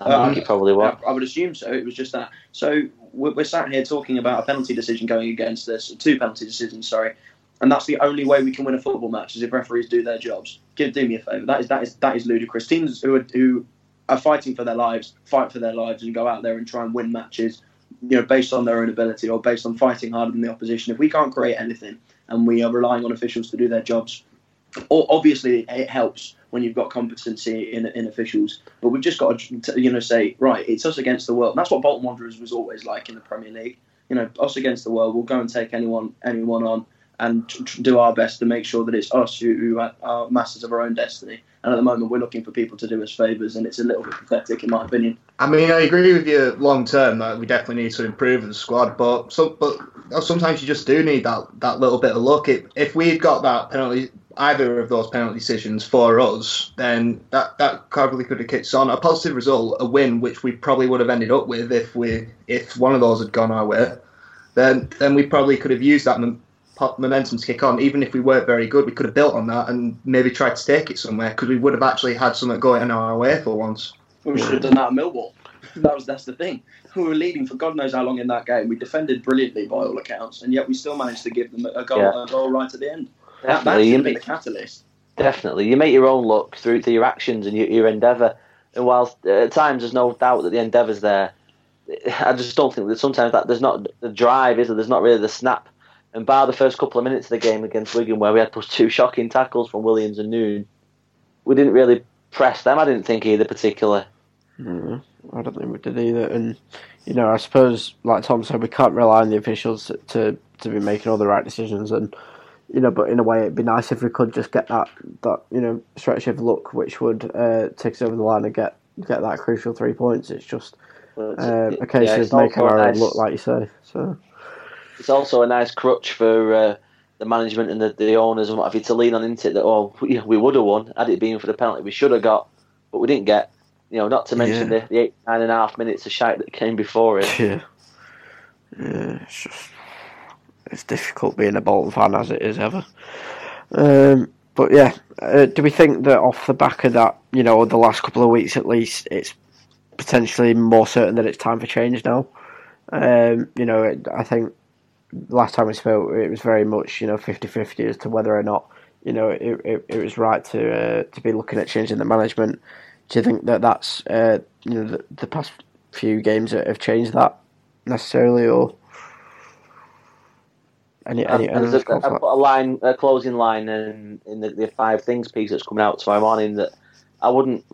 I um, think it probably was. I, I would assume so. It was just that. So we're, sat here talking about a penalty decision going against us, two penalty decisions, sorry, and that's the only way we can win a football match is if referees do their jobs. Give do me a favour. That is that is that is ludicrous. Teams who are, who are fighting for their lives fight for their lives and go out there and try and win matches, you know, based on their own ability or based on fighting harder than the opposition. If we can't create anything and we are relying on officials to do their jobs, obviously it helps when you've got competency in, in officials. But we've just got to, you know, say, right, it's us against the world. And that's what Bolton Wanderers was always like in the Premier League. You know, us against the world. We'll go and take anyone anyone on and do our best to make sure that it's us who, who are masters of our own destiny. And at the moment, we're looking for people to do us favours, and it's a little bit pathetic, in my opinion. I mean, I agree with you long term that we definitely need to improve the squad, but so, but sometimes you just do need that, that little bit of luck. If, if we'd got that penalty either of those penalty decisions for us, then that that probably could have kicked on a positive result, a win, which we probably would have ended up with if we if one of those had gone our way. Then then we probably could have used that momentum to kick on. Even if we weren't very good, we could have built on that and maybe tried to take it somewhere because we would have actually had something going our way for once. We should have done that at Millwall. That was that's the thing. We were leading for God knows how long in that game. We defended brilliantly by all accounts, and yet we still managed to give them a goal, yeah. a goal right at the end. Definitely, you that, the catalyst. Definitely, you make your own luck through to your actions and your, your endeavour. And whilst uh, at times there's no doubt that the endeavour's there, I just don't think that sometimes that there's not the drive, is there? There's not really the snap. And bar the first couple of minutes of the game against Wigan, where we had those two shocking tackles from Williams and Noone, we didn't really press them. I didn't think either particular. Mm, I don't think we did either. And you know, I suppose, like Tom said, we can't rely on the officials to to be making all the right decisions. And you know, but in a way, it'd be nice if we could just get that that you know stretch of luck, which would uh, take us over the line and get get that crucial three points. It's just well, uh, a case yeah, of making our nice, look, like you say. So it's also a nice crutch for uh, the management and the, the owners and what have you to lean on into it. That oh, we, we would have won had it been for the penalty. We should have got, but we didn't get. You know, not to mention yeah. the, the eight nine and a half minutes of shite that came before it. Yeah, yeah, it's just it's difficult being a Bolton fan as it is ever. Um, but yeah, uh, do we think that off the back of that, you know, the last couple of weeks at least, it's potentially more certain that it's time for change now? Um, you know, it, I think last time we spoke, it was very much, you know, 50-50 as to whether or not, you know, it, it, it was right to uh, to be looking at changing the management. do you think that that's uh, you know the, the past few games have changed that necessarily, or any any? Um, there's a, I put a line, a closing line, in, in the, the five things piece that's coming out tomorrow morning that I wouldn't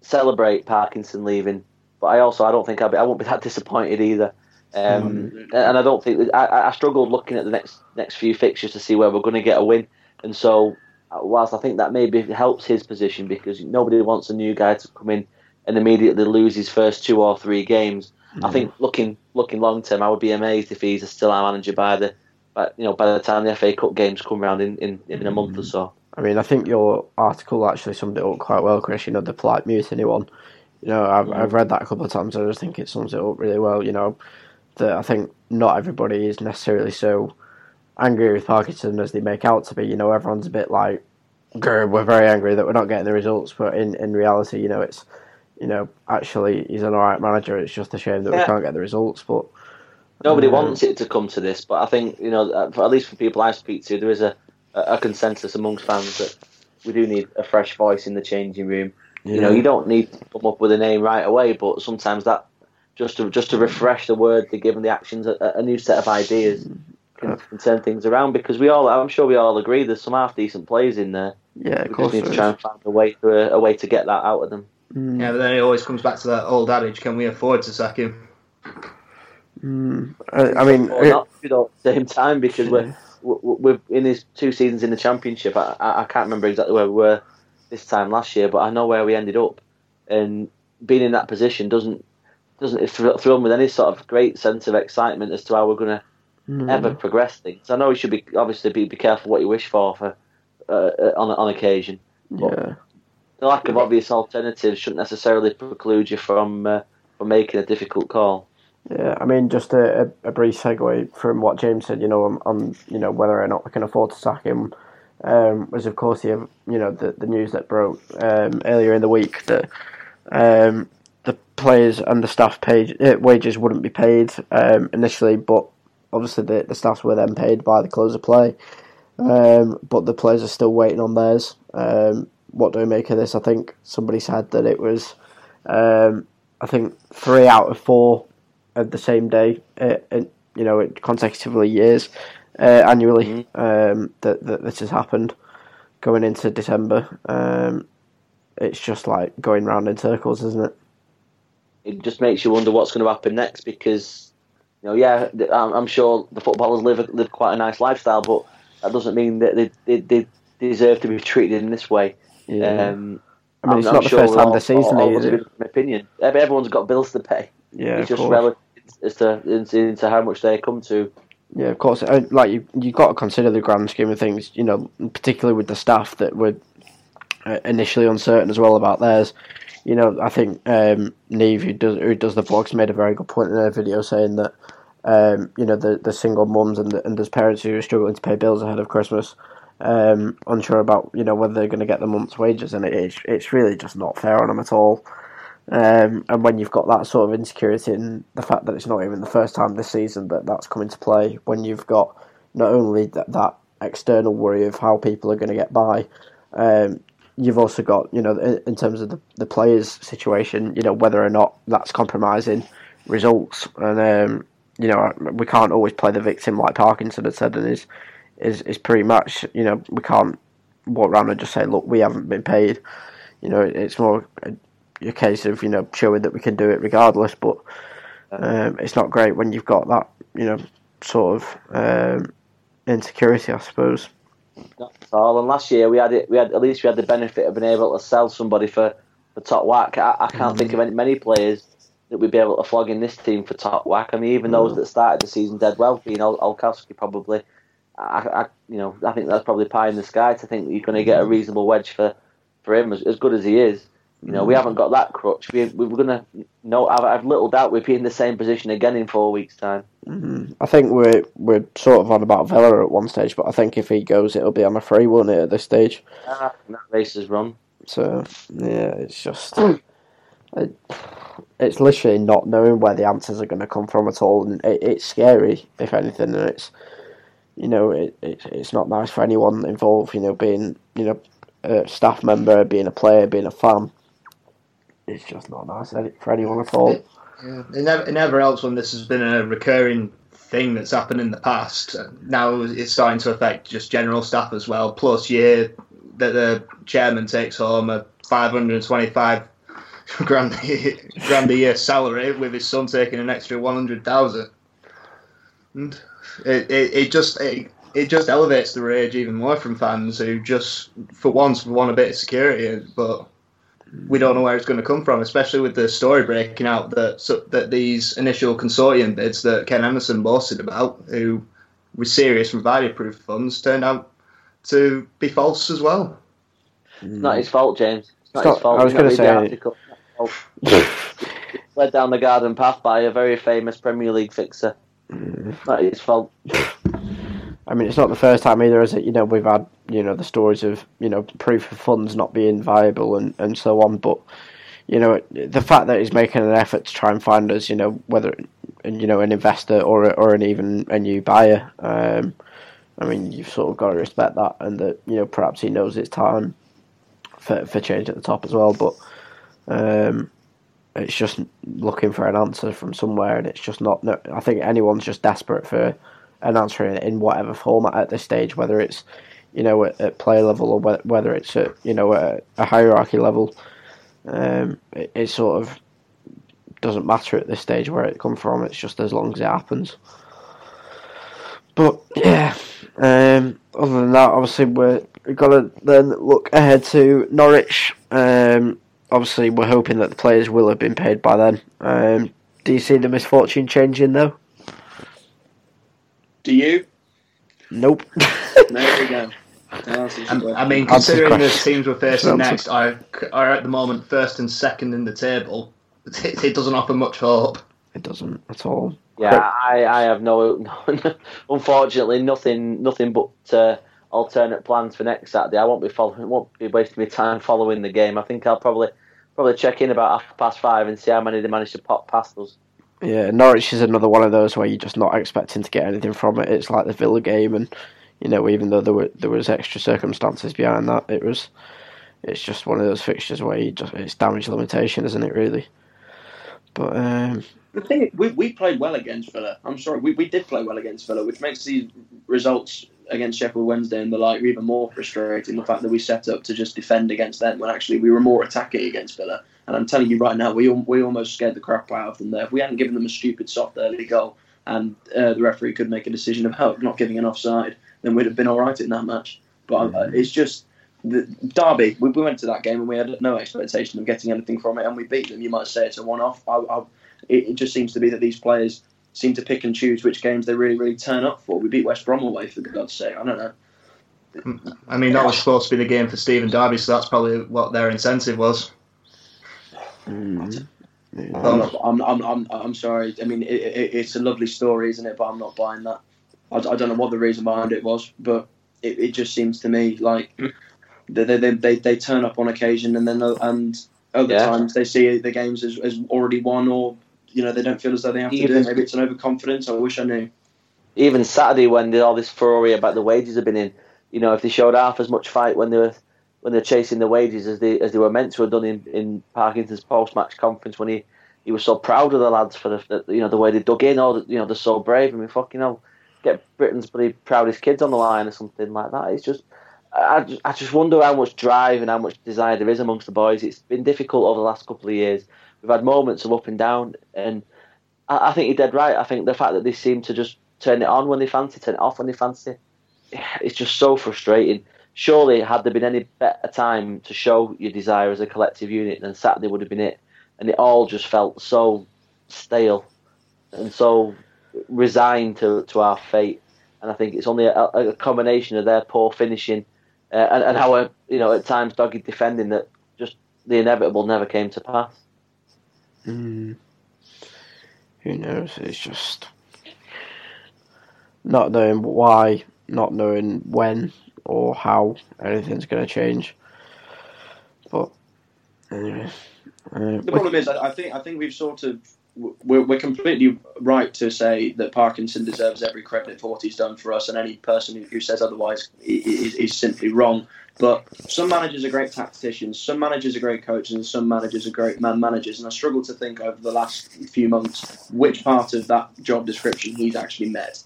celebrate Parkinson leaving, but I also I don't think I'll be, I won't be that disappointed either. Um, mm. And I don't think I, I struggled looking at the next next few fixtures to see where we're going to get a win, and so uh, whilst I think that maybe helps his position because nobody wants a new guy to come in and immediately lose his first two or three games. Mm. I think looking looking long term, I would be amazed if he's still our manager by the, by, you know, by the time the FA Cup games come around in, in, in a month or so. I mean, I think your article actually summed it up quite well, Chris. You know, the polite mutiny one. You know, I've. I've read that a couple of times. I just think it sums it up really well. You know, that I think not everybody is necessarily so angry with Parkinson as they make out to be. You know, everyone's a bit like, we're very angry that we're not getting the results, but in, in reality, you know, it's, you know, actually he's an alright manager. It's just a shame that yeah. we can't get the results, but. Nobody um, wants it to come to this, but I think, you know, at least for people I speak to, there is a, a consensus amongst fans that we do need a fresh voice in the changing room. Yeah. You know, you don't need to come up with a name right away, but sometimes that just to just to refresh the word, to give them the actions a, a new set of ideas can, can, turn things around. Because we all, I'm sure we all agree, there's some half decent players in there. Yeah, of we course. just need to try and find a way to a, a, way to get that out of them. Mm. Yeah, but then it always comes back to that old adage: Can we afford to sack him? Mm. I, I, mean, or not at the same time because we're, we're in his two seasons in the championship. I, I can't remember exactly where we were this time last year, but I know where we ended up. And being in that position doesn't doesn't thrill me with any sort of great sense of excitement as to how we're going to mm. ever progress things. I know you should be obviously be, be careful what you wish for for uh, uh on on occasion. yeah. The lack of obvious alternatives shouldn't necessarily preclude you from uh, from making a difficult call. Yeah, I mean, just a, a, brief segue from what James said, you know, on, on you know whether or not we can afford to sack him, um, was of course the you know the, the news that broke um, earlier in the week that um, the players and the staff uh, wages wouldn't be paid um, initially, but obviously the the staffs were then paid by the close of play. Um, but the players are still waiting on theirs. Um, what do we make of this? I think somebody said that it was, I think three out of four of the same day, uh, you know, consecutively years, uh, annually mm-hmm. Um, that that this has happened going into December. Um, it's just like going round in circles, isn't it? it just makes you wonder what's going to happen next because, you know, yeah, I'm sure the footballers live live quite a nice lifestyle, but that doesn't mean that they, they, they deserve to be treated in this way. Yeah. Um, I mean, it's I'm, not I'm the sure first time this season, all, all is it? My opinion. Everyone's got bills to pay. Yeah, it's just relative as to into, how much they come to. Yeah, of course. Like you, you got to consider the grand scheme of things. You know, particularly with the staff that were uh, initially uncertain as well about theirs you know, I think um, Neve, who does who does the blogs, made a very good point in her video saying that um, you know the the single mums and the, and there's parents who are struggling to pay bills ahead of Christmas, um, unsure about you know whether they're going to get the month's wages, and it is it's really just not fair on them at all. Um, and when you've got that sort of insecurity and the fact that it's not even the first time this season that that's come into play, when you've got not only that, that external worry of how people are going to get by, um, you've also got, you know, in terms of the, the players' situation, you know, whether or not that's compromising results. And, um, you know, we can't always play the victim like Parkinson had said in his, is, is pretty much, you know, we can't walk around and just say, look, we haven't been paid. You know, it's more a, case of, you know, showing that we can do it regardless. But um, it's not great when you've got that, you know, sort of um, insecurity, I suppose. Not at all. And last year we had it. We had at least we had the benefit of being able to sell somebody for, for top whack. I, I can't mm. think of any, many players that we'd be able to flog in this team for top whack. I mean, even mm. those that started the season dead well, being Ol- Olkowski probably. I, I, you know, I think that's probably pie in the sky to think that you're going to get a reasonable wedge for, for him, as, as good as he is. You know, we mm. haven't got that crutch. We, we are going to, no, I've, I've little doubt we'd be in the same position again in four weeks' time. Mm-hmm. I think we're we're sort of on about Villa at one stage, but I think if he goes, it'll be on a free one at this stage. Ah, that race is run. So yeah, it's just it, it's literally not knowing where the answers are going to come from at all, and it, it's scary if anything, and it's you know it, it it's not nice for anyone involved. You know, being you know a staff member, being a player, being a fan. It's just not nice for anyone at all. Yeah. It, never, it never helps when this has been a recurring thing that's happened in the past. Now it's starting to affect just general staff as well. Plus, year that the chairman takes home a 525 grand, grand a year salary with his son taking an extra 100,000. And it, it, it just it, it just elevates the rage even more from fans who just for once want a bit of security, but we don't know where it's going to come from, especially with the story breaking out that so, that these initial consortium bids that Ken Anderson boasted about, who were serious from value-proof funds, turned out to be false as well. It's not his fault, James. It's not, his fault. I was going to say. led down the garden path by a very famous Premier League fixer. Mm. Not his fault. I mean, it's not the first time either, is it? You know, we've had you know the stories of you know proof of funds not being viable and, and so on. But you know, the fact that he's making an effort to try and find us, you know, whether you know an investor or or an even a new buyer. Um, I mean, you've sort of got to respect that, and that you know perhaps he knows it's time for for change at the top as well. But um, it's just looking for an answer from somewhere, and it's just not. I think anyone's just desperate for an answer in, in whatever format at this stage, whether it's you know at, at player level or whether it's at you know a, a hierarchy level. Um, it, it, sort of doesn't matter at this stage where it comes from. It's just as long as it happens. But yeah, um, other than that, obviously we're we've got to then look ahead to Norwich. Um, obviously, we're hoping that the players will have been paid by then. Um, do you see the misfortune changing though? Do you? Nope. there we go. I mean, considering the teams we're facing next are, are at the moment first and second in the table, it, it doesn't offer much hope. It doesn't at all. Yeah, I, I have no, no unfortunately nothing nothing but uh, alternate plans for next Saturday. I won't be following, won't be wasting my time following the game. I think I'll probably probably check in about half past five and see how many they manage to pop past us. Yeah, Norwich is another one of those where you're just not expecting to get anything from it. It's like the Villa game, and you know, even though there were there was extra circumstances behind that, it was it's just one of those fixtures where you just it's damage limitation, isn't it? Really, but um, the thing we we played well against Villa. I'm sorry, we, we did play well against Villa, which makes these results against Sheffield Wednesday and the like even more frustrating. The fact that we set up to just defend against them when actually we were more attacking against Villa. And I'm telling you right now, we we almost scared the crap out of them there. If we hadn't given them a stupid soft early goal and uh, the referee could make a decision about not giving an offside, then we'd have been all right in that match. But uh, it's just the Derby. We, we, went to that game and we had no expectation of getting anything from it, and we beat them. You might say it's a one-off. I, I, it, it just seems to be that these players seem to pick and choose which games they really, really turn up for. We beat West Brom away, for God's sake. I don't know. I mean, that was supposed to be the game for Stephen Darby, so that's probably what their incentive was. Mm. I'm, not, I'm, I'm, I'm, I'm, sorry. I mean, it, it, it's a lovely story, isn't it? But I'm not buying that. I, I don't know what the reason behind it was, but it, it just seems to me like they, they, they, they turn up on occasion and then and other yeah. times they see the games as, as already won or you know they don't feel as though they have Even, to do it. Maybe it's an overconfidence. I wish I knew. Even Saturday when all this furore about the wages have been in, you know, if they showed half as much fight when they were when they're chasing the wages as they as they were meant to have done in, in Parkinson post match conference when he, he was so proud of the lads for the, the you know the way they dug in or the, you know they're so brave and we fucking know get Britain's bloody proudest kids on the line or something like that. It's just I, I just wonder how much drive and how much desire there is amongst the boys. It's been difficult over the last couple of years. We've had moments of up and down, and I, I think you're dead right. I think the fact that they seem to just turn it on when they fancy, turn it off when they fancy, it's just so frustrating surely had there been any better time to show your desire as a collective unit than Saturday would have been it, and it all just felt so stale and so resigned to to our fate. And I think it's only a, a combination of their poor finishing uh, and, and our you know at times dogged defending that just the inevitable never came to pass. Mm. Who knows? It's just not knowing why, not knowing when, or how anything's going to change. But anyway, uh, the problem is, I think I think we've sort of we're, we're completely right to say that Parkinson deserves every credit for what he's done for us, and any person who says otherwise is, is simply wrong. But some managers are great tacticians, some managers are great coaches, and some managers are great man managers. And I struggle to think over the last few months which part of that job description he's actually met.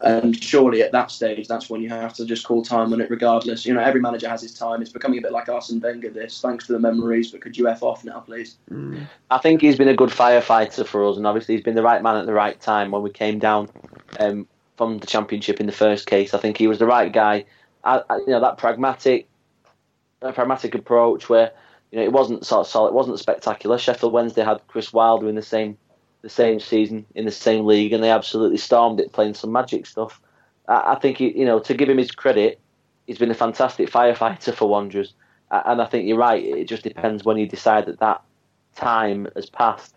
And surely at that stage, that's when you have to just call time on it, regardless. You know, every manager has his time. It's becoming a bit like Arsene Wenger. This, thanks for the memories, but could you f off now, please? Mm. I think he's been a good firefighter for us, and obviously he's been the right man at the right time when we came down um, from the championship in the first case. I think he was the right guy. I, I, you know that pragmatic, that pragmatic approach where you know it wasn't sort of solid, it wasn't spectacular. Sheffield Wednesday had Chris Wilder in the same the same season in the same league, and they absolutely stormed it, playing some magic stuff. I, I think he, you know to give him his credit, he's been a fantastic firefighter for Wanderers, and I think you're right. It just depends when you decide that that time has passed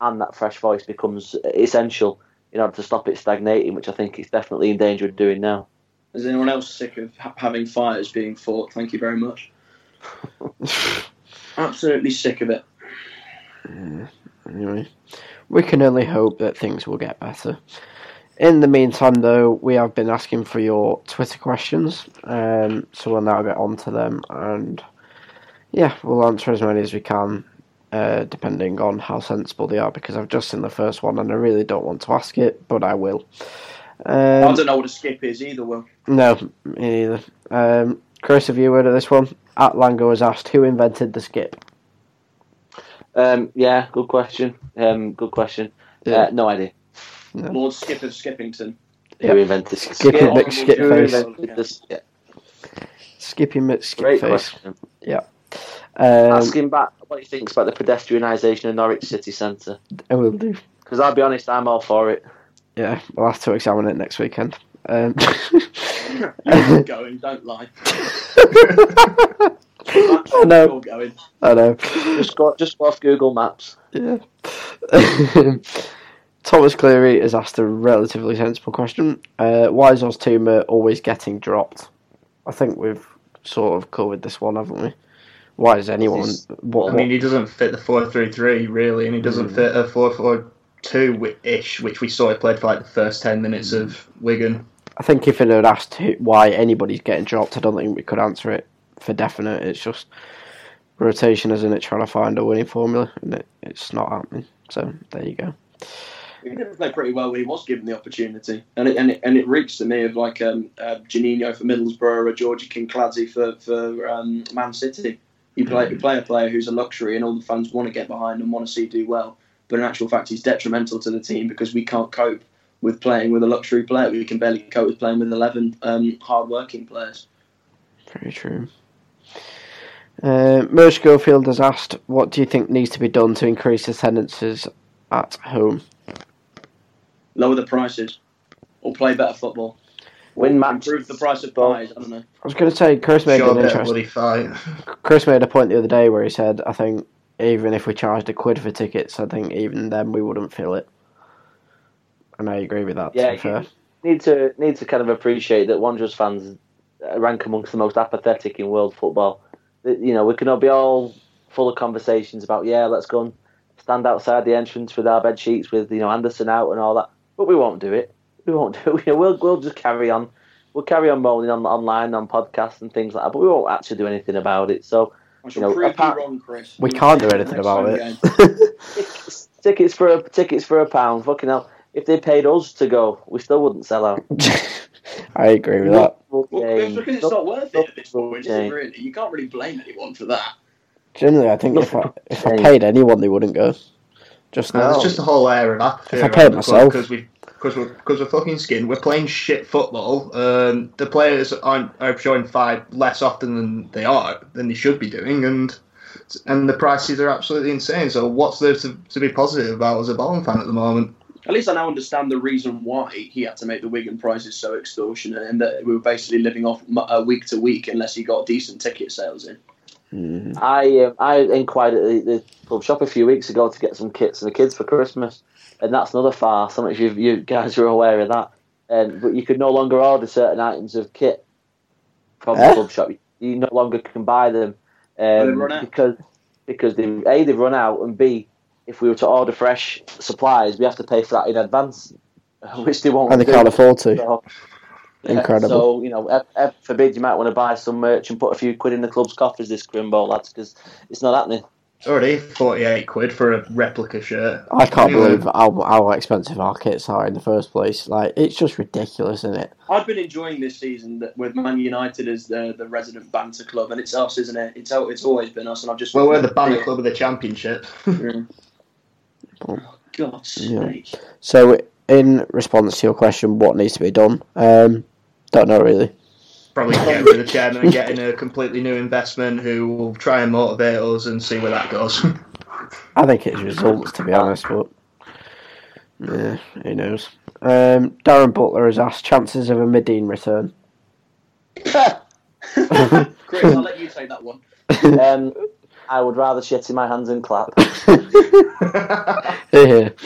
and that fresh voice becomes essential in order to stop it stagnating, which I think it's definitely in danger of doing now. Is anyone else sick of ha- having fires being fought? Thank you very much. Absolutely sick of it. Yeah, anyway, we can only hope that things will get better. In the meantime, though, we have been asking for your Twitter questions, um, so we'll now get on to them, and yeah, we'll answer as many as we can, uh, depending on how sensible they are. Because I've just seen the first one, and I really don't want to ask it, but I will. I Um, don't know what a skip is either, Will. no, me neither. Um, Chris, have you heard of this one? At Lango has asked who invented the skip. Um, yeah, good question. Um, good question. Yeah. Uh, no idea. Lord Skip of Skippington. Yeah. Who invented Skip skip? it, skip face. invented the skip? Skippy Mitt Skip Great question. Um, Ask him back what he thinks about the pedestrianisation of Norwich City Centre. I will do. Because I'll be honest, I'm all for it. Yeah, we'll have to examine it next weekend. Um, You're going, don't lie. I know. Going. I know. Just go, just go off Google Maps. Yeah. Thomas Cleary has asked a relatively sensible question. Uh, why is Oztumer always getting dropped? I think we've sort of covered this one, haven't we? Why is anyone? What, I mean, he doesn't fit the 4 3 3, really, and he doesn't Mm. fit a 4 4 2 ish, which we saw he played for like the first 10 minutes of Wigan. I think if it had asked why anybody's getting dropped, I don't think we could answer it for definite. It's just rotation, isn't it? Trying to find a winning formula, and it, it's not happening. So there you go. He did play pretty well when he was given the opportunity, and it and it, and it reeks to me of like um, uh, Juninho for Middlesbrough or Georgi Kinkladze for for um, Man City. You play you play a player who's a luxury, and all the fans want to get behind and want to see do well. But in actual fact, he's detrimental to the team because we can't cope with playing with a luxury player. We can barely cope with playing with eleven um, hard-working players. Very true. Uh, Merv Schofield has asked, "What do you think needs to be done to increase attendances at home?" Lower the prices, or play better football. Win matches. Improve the price of pies. I don't know. I was going to say Chris made Sure, an bit of fight. Chris made a point the other day where he said, "I think even if we charged a quid for tickets, I think even then we wouldn't fill it." And I agree with that. Yeah, to be fair. Need to need to kind of appreciate that Wanderers fans rank amongst the most apathetic in world football. You know, we can all be all full of conversations about yeah, let's go and stand outside the entrance with our bed sheets with you know Anderson out and all that, but we won't do it. We won't do it. We'll we'll just carry on. We'll carry on moaning on online on podcasts and things like that, but we won't actually do anything about it. So You know, apart- wrong, Chris. We can't do anything about it. tickets, tickets for a tickets for a pound. Fucking hell! If they paid us to go, we still wouldn't sell out. I agree with that. Well, it's because it's not worth it at this point, is it, really? You can't really blame anyone for that. Generally, I think if I, if I paid anyone, they wouldn't go. Just No, now. There's just a whole air of apathy. If I paid myself. because we because we're because we're fucking skinned. We're playing shit football. Um, the players aren't are showing fight less often than they are than they should be doing, and and the prices are absolutely insane. So what's there to, to be positive about as a Bolton fan at the moment? At least I now understand the reason why he had to make the Wigan prices so extortionate and that we were basically living off m- uh, week to week unless he got decent ticket sales in. Mhm. I um, I inquired at the, the pub shop a few weeks ago to get some kits for the kids for Christmas, and that's another farce. I don't know if you, you guys are aware of that. Um, but you could no longer order certain items of kit from Eh? the pub shop. You no longer can buy them they've um, run out. because because they a they've run out and b if we were to order fresh supplies, we have to pay for that in advance, which they won't. And they do. can't afford to. So, yeah, Incredible. So you know, ev- ev- forbid you might want to buy some merch and put a few quid in the club's coffers this Grimbo lads because it's not happening. Already 48 quid for a replica shirt. I can't Anyway. believe how, how expensive our kits are in the first place. Like, it's just ridiculous, isn't it? I've been enjoying this season that- with Man United as the, the resident banter club, and it's us, isn't it? It's it's always been us, and I've just Well, we're the banner club of the championship. Yeah. God's Yeah. sake. So, in response to your question, what needs to be done? Um, don't know really. Probably get rid of the chairman and getting a completely new investment who will try and motivate us and see where that goes. I think it's results, to be honest, but yeah, who knows? Um, Darren Butler has asked chances of a Madine return. Chris, I'll let you take that one. um, I would rather shit in my hands and clap. Yeah.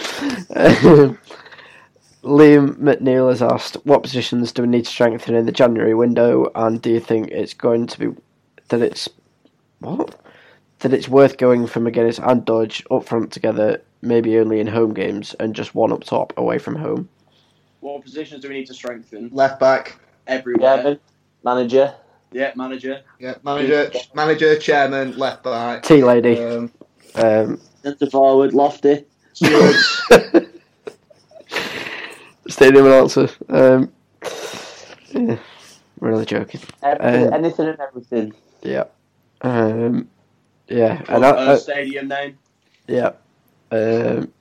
Um, Liam McNeil has asked, "What positions do we need to strengthen in the January window, and do you think it's going to be that it's what that it's worth going for Magennis and Doidge up front together, maybe only in home games, and just one up top away from home?" What positions do we need to strengthen? Left back, Everywhere. Chairman, manager. Yeah, manager. yeah, manager, manager, chairman, left back. Tea lady. Um, Um, Centre forward, lofty. stewards. stadium announcer. Um, yeah, really joking. Everything, Um, anything and everything. Yeah. Um, yeah, and Uh, I, I, stadium name. Yeah. Um,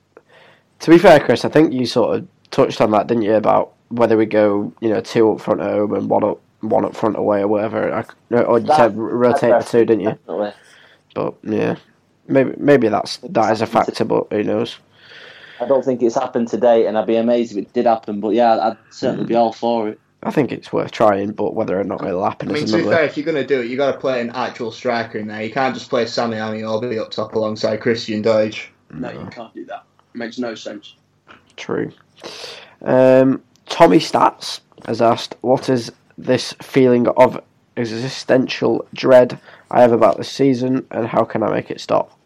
to be fair, Chris, I think you sort of touched on that, didn't you? About whether we go, you know, two up front at home and one up, one up front away or whatever. I, or you That- said rotate the two, didn't you? Definitely. But yeah, maybe maybe that's that is a factor, but who knows? I don't think it's happened today, and I'd be amazed if it did happen. But yeah, I'd certainly be all for it. I think it's worth trying, but whether or not it'll happen I mean, is to be fair, if you're going to do it, you've got to play an actual striker in there. You can't just play Sammy Ameobi up top alongside Christian Doidge. No, you can't do that. It Makes no sense. True. Um, Tommy Stats has asked, "What is this feeling of existential dread I have about this season, and how can I make it stop?"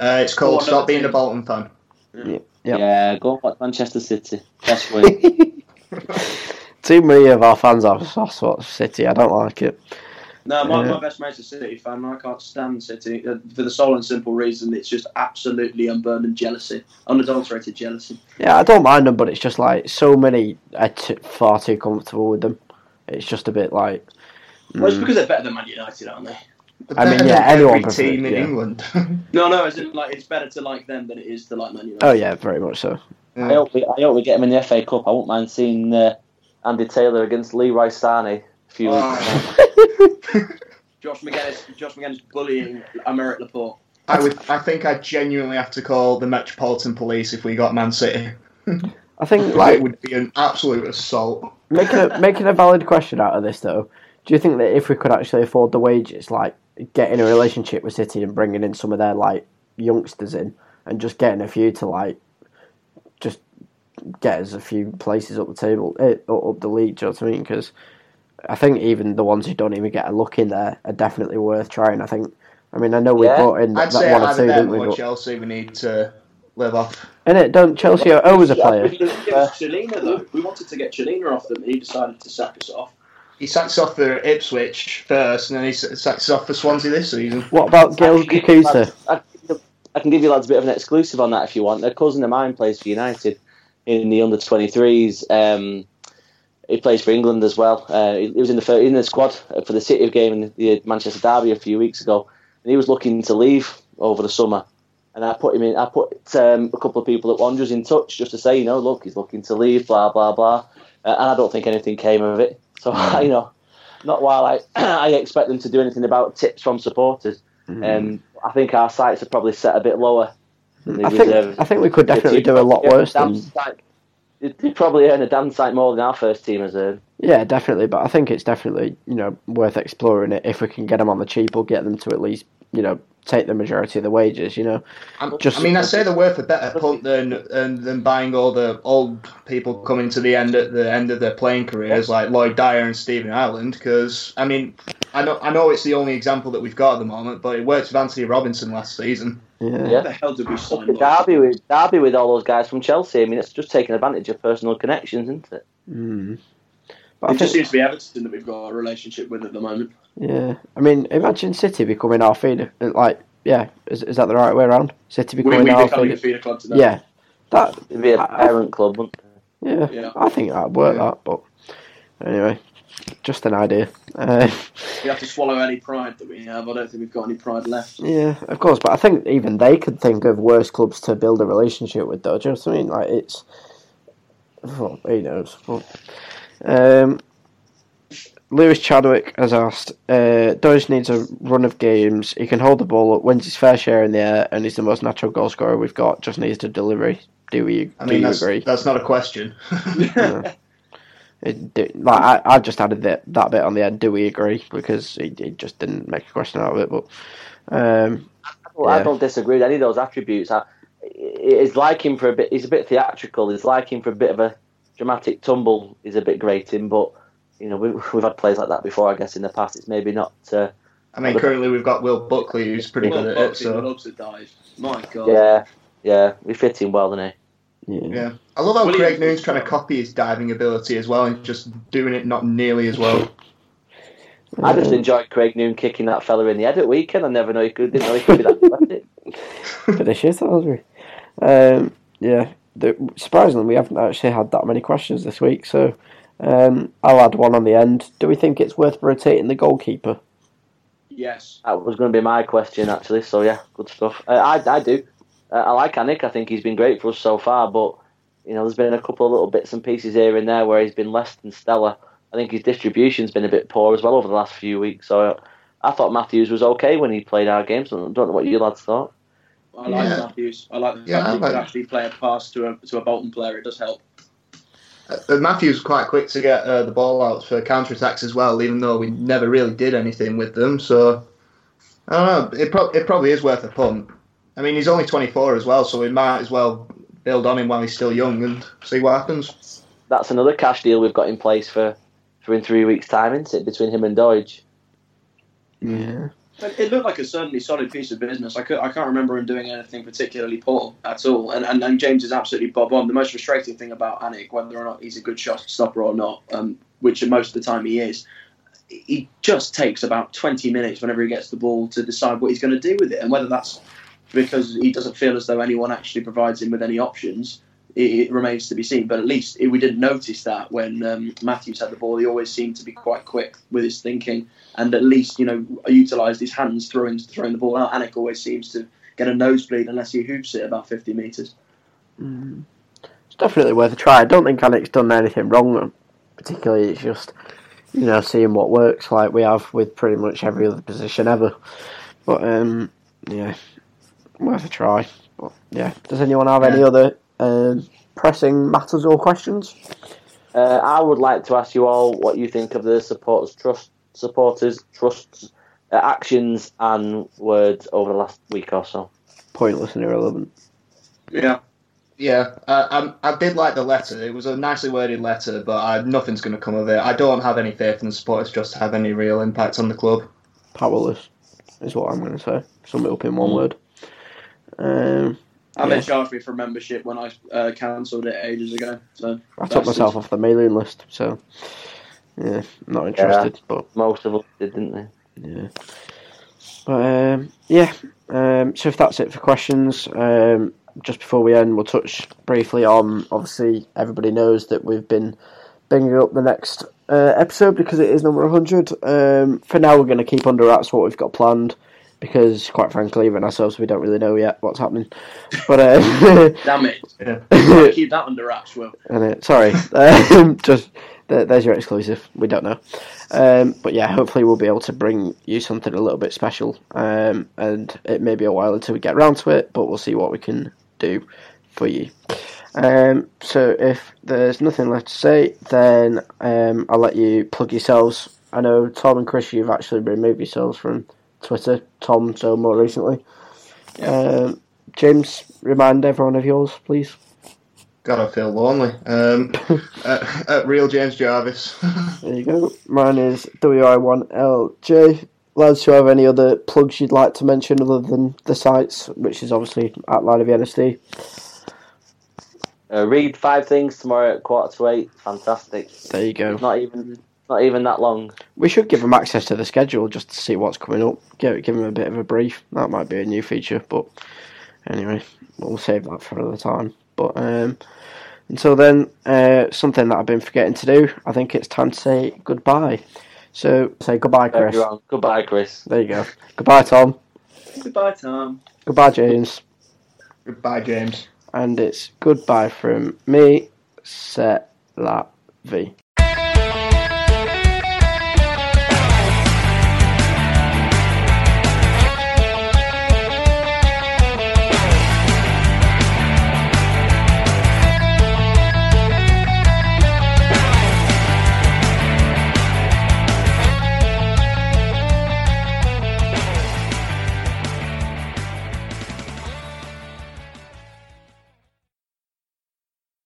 Uh, it's Go called Stop Being a. Bolton fan. Yep. Yeah, go and watch Manchester City. Best way. Too many of our fans are Sassuatch City. I don't like it. No, my, Yeah. my best mate's a City fan. and I can't stand City uh, for the sole and simple reason it's just absolutely unburdened jealousy, unadulterated jealousy. Yeah, I don't mind them, but it's just like so many are t- far too comfortable with them. It's just a bit like. Well, it's mm. because they're better than Man United, aren't they? I mean, yeah, than anyone every prefer- team in yeah. England. No, no, as in, like it's better to like them than it is to like Man United. Oh yeah, very much so. I hope we, I hope we get him in the FA Cup. I won't mind seeing uh, Andy Taylor against Leroy Sane a few weeks. Oh. Josh Magennis, Josh Magennis bullying Aymeric Laporte. I would. I think I genuinely have to call the Metropolitan Police if we got Man City. I think it like would be an absolute assault. making a making a valid question out of this though. Do you think that if we could actually afford the wages, like getting a relationship with City and bringing in some of their like youngsters in, and just getting a few to like just get us a few places up the table, eh, up the league? Do you know what I mean? Because I think even the ones who don't even get a look in there are definitely worth trying. I think. I mean, I know we Yeah. brought in I'd that say one or either two, them didn't we? or But, Chelsea. We need to live off. and it don't Chelsea are always a player. It was Celina though. We wanted to get Celina off them, and he decided to sack us off. He sacks off for Ipswich first, and then he s- sacks off for Swansea this season. What about Gaël I can give you Kakuta? lads- I can- I can give you lads a bit of an exclusive on that if you want. A cousin of mine plays for United in the under 23s. Um, he plays for England as well. Uh, he, he was in the in the squad for the City of game in the Manchester Derby a few weeks ago, and he was looking to leave over the summer. And I put him in. I put um, a couple of people at Wanderers in touch just to say, you know, look, he's looking to leave, blah blah blah. Uh, and I don't think anything came of it. So you know, not while I I expect them to do anything about tips from supporters. Um, I think our sights are probably set a bit lower. Than they I think. I think we could definitely do a lot worse than they probably earn a damn sight more than our first team has earned. Yeah, definitely. But I think it's definitely you know worth exploring it if we can get them on the cheap or get them to at least you know take the majority of the wages. You know, I'm, Just- I mean, I say they're worth a better punt than than, than buying all the old people coming to the end at the end of their playing careers, like Lloyd Dyer and Stephen Ireland. Because I mean, I know I know it's the only example that we've got at the moment, but it worked with Antonee Robinson last season. Yeah. Yeah. What the hell did we sign? Derby with Derby with all those guys from Chelsea. I mean, it's just taking advantage of personal connections, isn't it? Mm. But I It just think, seems to be Everton that we've got a relationship with at the moment. yeah. I mean, imagine City becoming our feeder. Like, yeah, is, is that the right way around? City becoming we our becoming a feeder. feeder club to them. Yeah. That. It'd be a I- parent club, wouldn't it? Yeah. Yeah. I think that'd work. Yeah. That, but anyway, just an idea. Uh, We have to swallow any pride that we have. I don't think we've got any pride left. Yeah, of course, but I think even they could think of worse clubs to build a relationship with, though. Do you know what I mean? Like it's, well, who knows? But, um, Lewis Chadwick has asked, uh, Doidge needs a run of games. He can hold the ball up, wins his fair share in the air, and he's the most natural goal scorer we've got. Just needs to delivery. Do we? I do mean, you that's, agree? that's not a question. Yeah. It, do- like I, I just added that that bit on the end. Do we agree? Because he, he just didn't make a question out of it. But um, Well, I don't disagree with any of those attributes. I, it's like him for a bit. He's a bit theatrical. It's like him for a bit of a dramatic tumble. Is a bit grating, but you know we, we've had players like that before. I guess in the past, it's maybe not. Uh, I mean, currently we've got Will Buckley, who's pretty Will good at it. Buckley, the So loves have died. My God. yeah, yeah, we fit him well, doesn't he? yeah. yeah, I love how William- Craig Noone's trying to copy his diving ability as well, and just doing it not nearly as well. I just enjoyed Craig Noone kicking that fella in the head at weekend. I never know he could. Didn't know he could be that athletic. Bit of shit, that was. Um, yeah, the, surprisingly, we haven't actually had that many questions this week, so um, I'll add one on the end. Do we think it's worth rotating the goalkeeper? Yes. That was going to be my question actually. So yeah, good stuff. Uh, I I do. Uh, I like Alnwick. I think he's been great for us so far. But you know, there's been a couple of little bits and pieces here and there where he's been less than stellar. I think his distribution's been a bit poor as well over the last few weeks. So uh, I thought Matthews was okay when he played our games. I don't know what you lads thought. I like Yeah. Matthews. I like the fact Yeah, that he I like- could actually play a pass to a to a Bolton player. It does help. Uh, Matthews was quite quick to get uh, the ball out for counter attacks as well, even though we never really did anything with them. So I don't know. It, pro- it probably is worth a punt. I mean, he's only 24 as well, so we might as well build on him while he's still young and see what happens. That's another cash deal we've got in place for, for in three weeks' time, isn't it? Between him and Doidge. Yeah. It it looked like a certainly solid piece of business. I, could, I can't remember him doing anything particularly poor at all. And, and, and James is absolutely bob on. The most frustrating thing about Alnwick, whether or not he's a good shot stopper or not, um, which most of the time he is, he just takes about 20 minutes whenever he gets the ball to decide what he's going to do with it. And whether that's because he doesn't feel as though anyone actually provides him with any options, it, it remains to be seen. But at least we didn't notice that when um, Matthews had the ball. He always seemed to be quite quick with his thinking and at least you know utilised his hands throwing throwing the ball out. Alnwick always seems to get a nosebleed unless he hoops it about 50 metres. Mm. It's definitely worth a try. I don't think Alnwick's done anything wrong, particularly. It's just, you know, seeing what works like we have with pretty much every other position ever. But, um, yeah, worth a try. But, yeah, does anyone have any other um, pressing matters or questions? Uh, I would like to ask you all what you think of the supporters trust supporters trust uh, actions and words over the last week or so. Pointless and irrelevant. Yeah, Yeah, uh, I, I did like the letter. It was a nicely worded letter, but I, nothing's going to come of it. I don't have any faith in the supporters just to have any real impact on the club. Powerless is what I'm going to say. Sum it up in one word. Um, and Yeah. they charged me for membership when I uh, cancelled it ages ago. So I took myself off the mailing list, so yeah, not interested. But Most of us did, didn't they? Yeah. But um, yeah, um, so if that's it for questions, um, just before we end, we'll touch briefly on. Obviously, everybody knows that we've been bringing up the next uh, episode because it is number 100. Um, for now, we're going to keep under wraps what we've got planned because, quite frankly, even ourselves, we don't really know yet what's happening. But uh, Damn it! Yeah. Keep that under wraps, Will. and it, sorry, um, just there, there's your exclusive. We don't know, um, but yeah, hopefully we'll be able to bring you something a little bit special. Um, and it may be a while until we get round to it, but we'll see what we can do for you. Um, so if there's nothing left to say, then um, I'll let you plug yourselves. I know Tom and Chris, you've actually removed yourselves from Twitter. Tom, so more recently. Um, James, remind everyone of yours, please. God, I feel lonely. Um, at, at Real James Jarvis. There you go. Mine is WI1LJ. lads, do you have any other plugs you'd like to mention other than the sites, which is obviously at Line of the NSD? Uh, read five things tomorrow at quarter to eight. Fantastic. There you go. Not even not even that long. We should give them access to the schedule just to see what's coming up. Give give them a bit of a brief. That might be a new feature, but anyway, we'll save that for another time. But um, until then, uh, something that I've been forgetting to do. I think it's time to say goodbye. So say goodbye, Chris. Everyone. Goodbye, Chris. There you go. Goodbye, Tom. Goodbye, Tom. Goodbye, James. Goodbye, James. And it's goodbye from me, Set La Vie.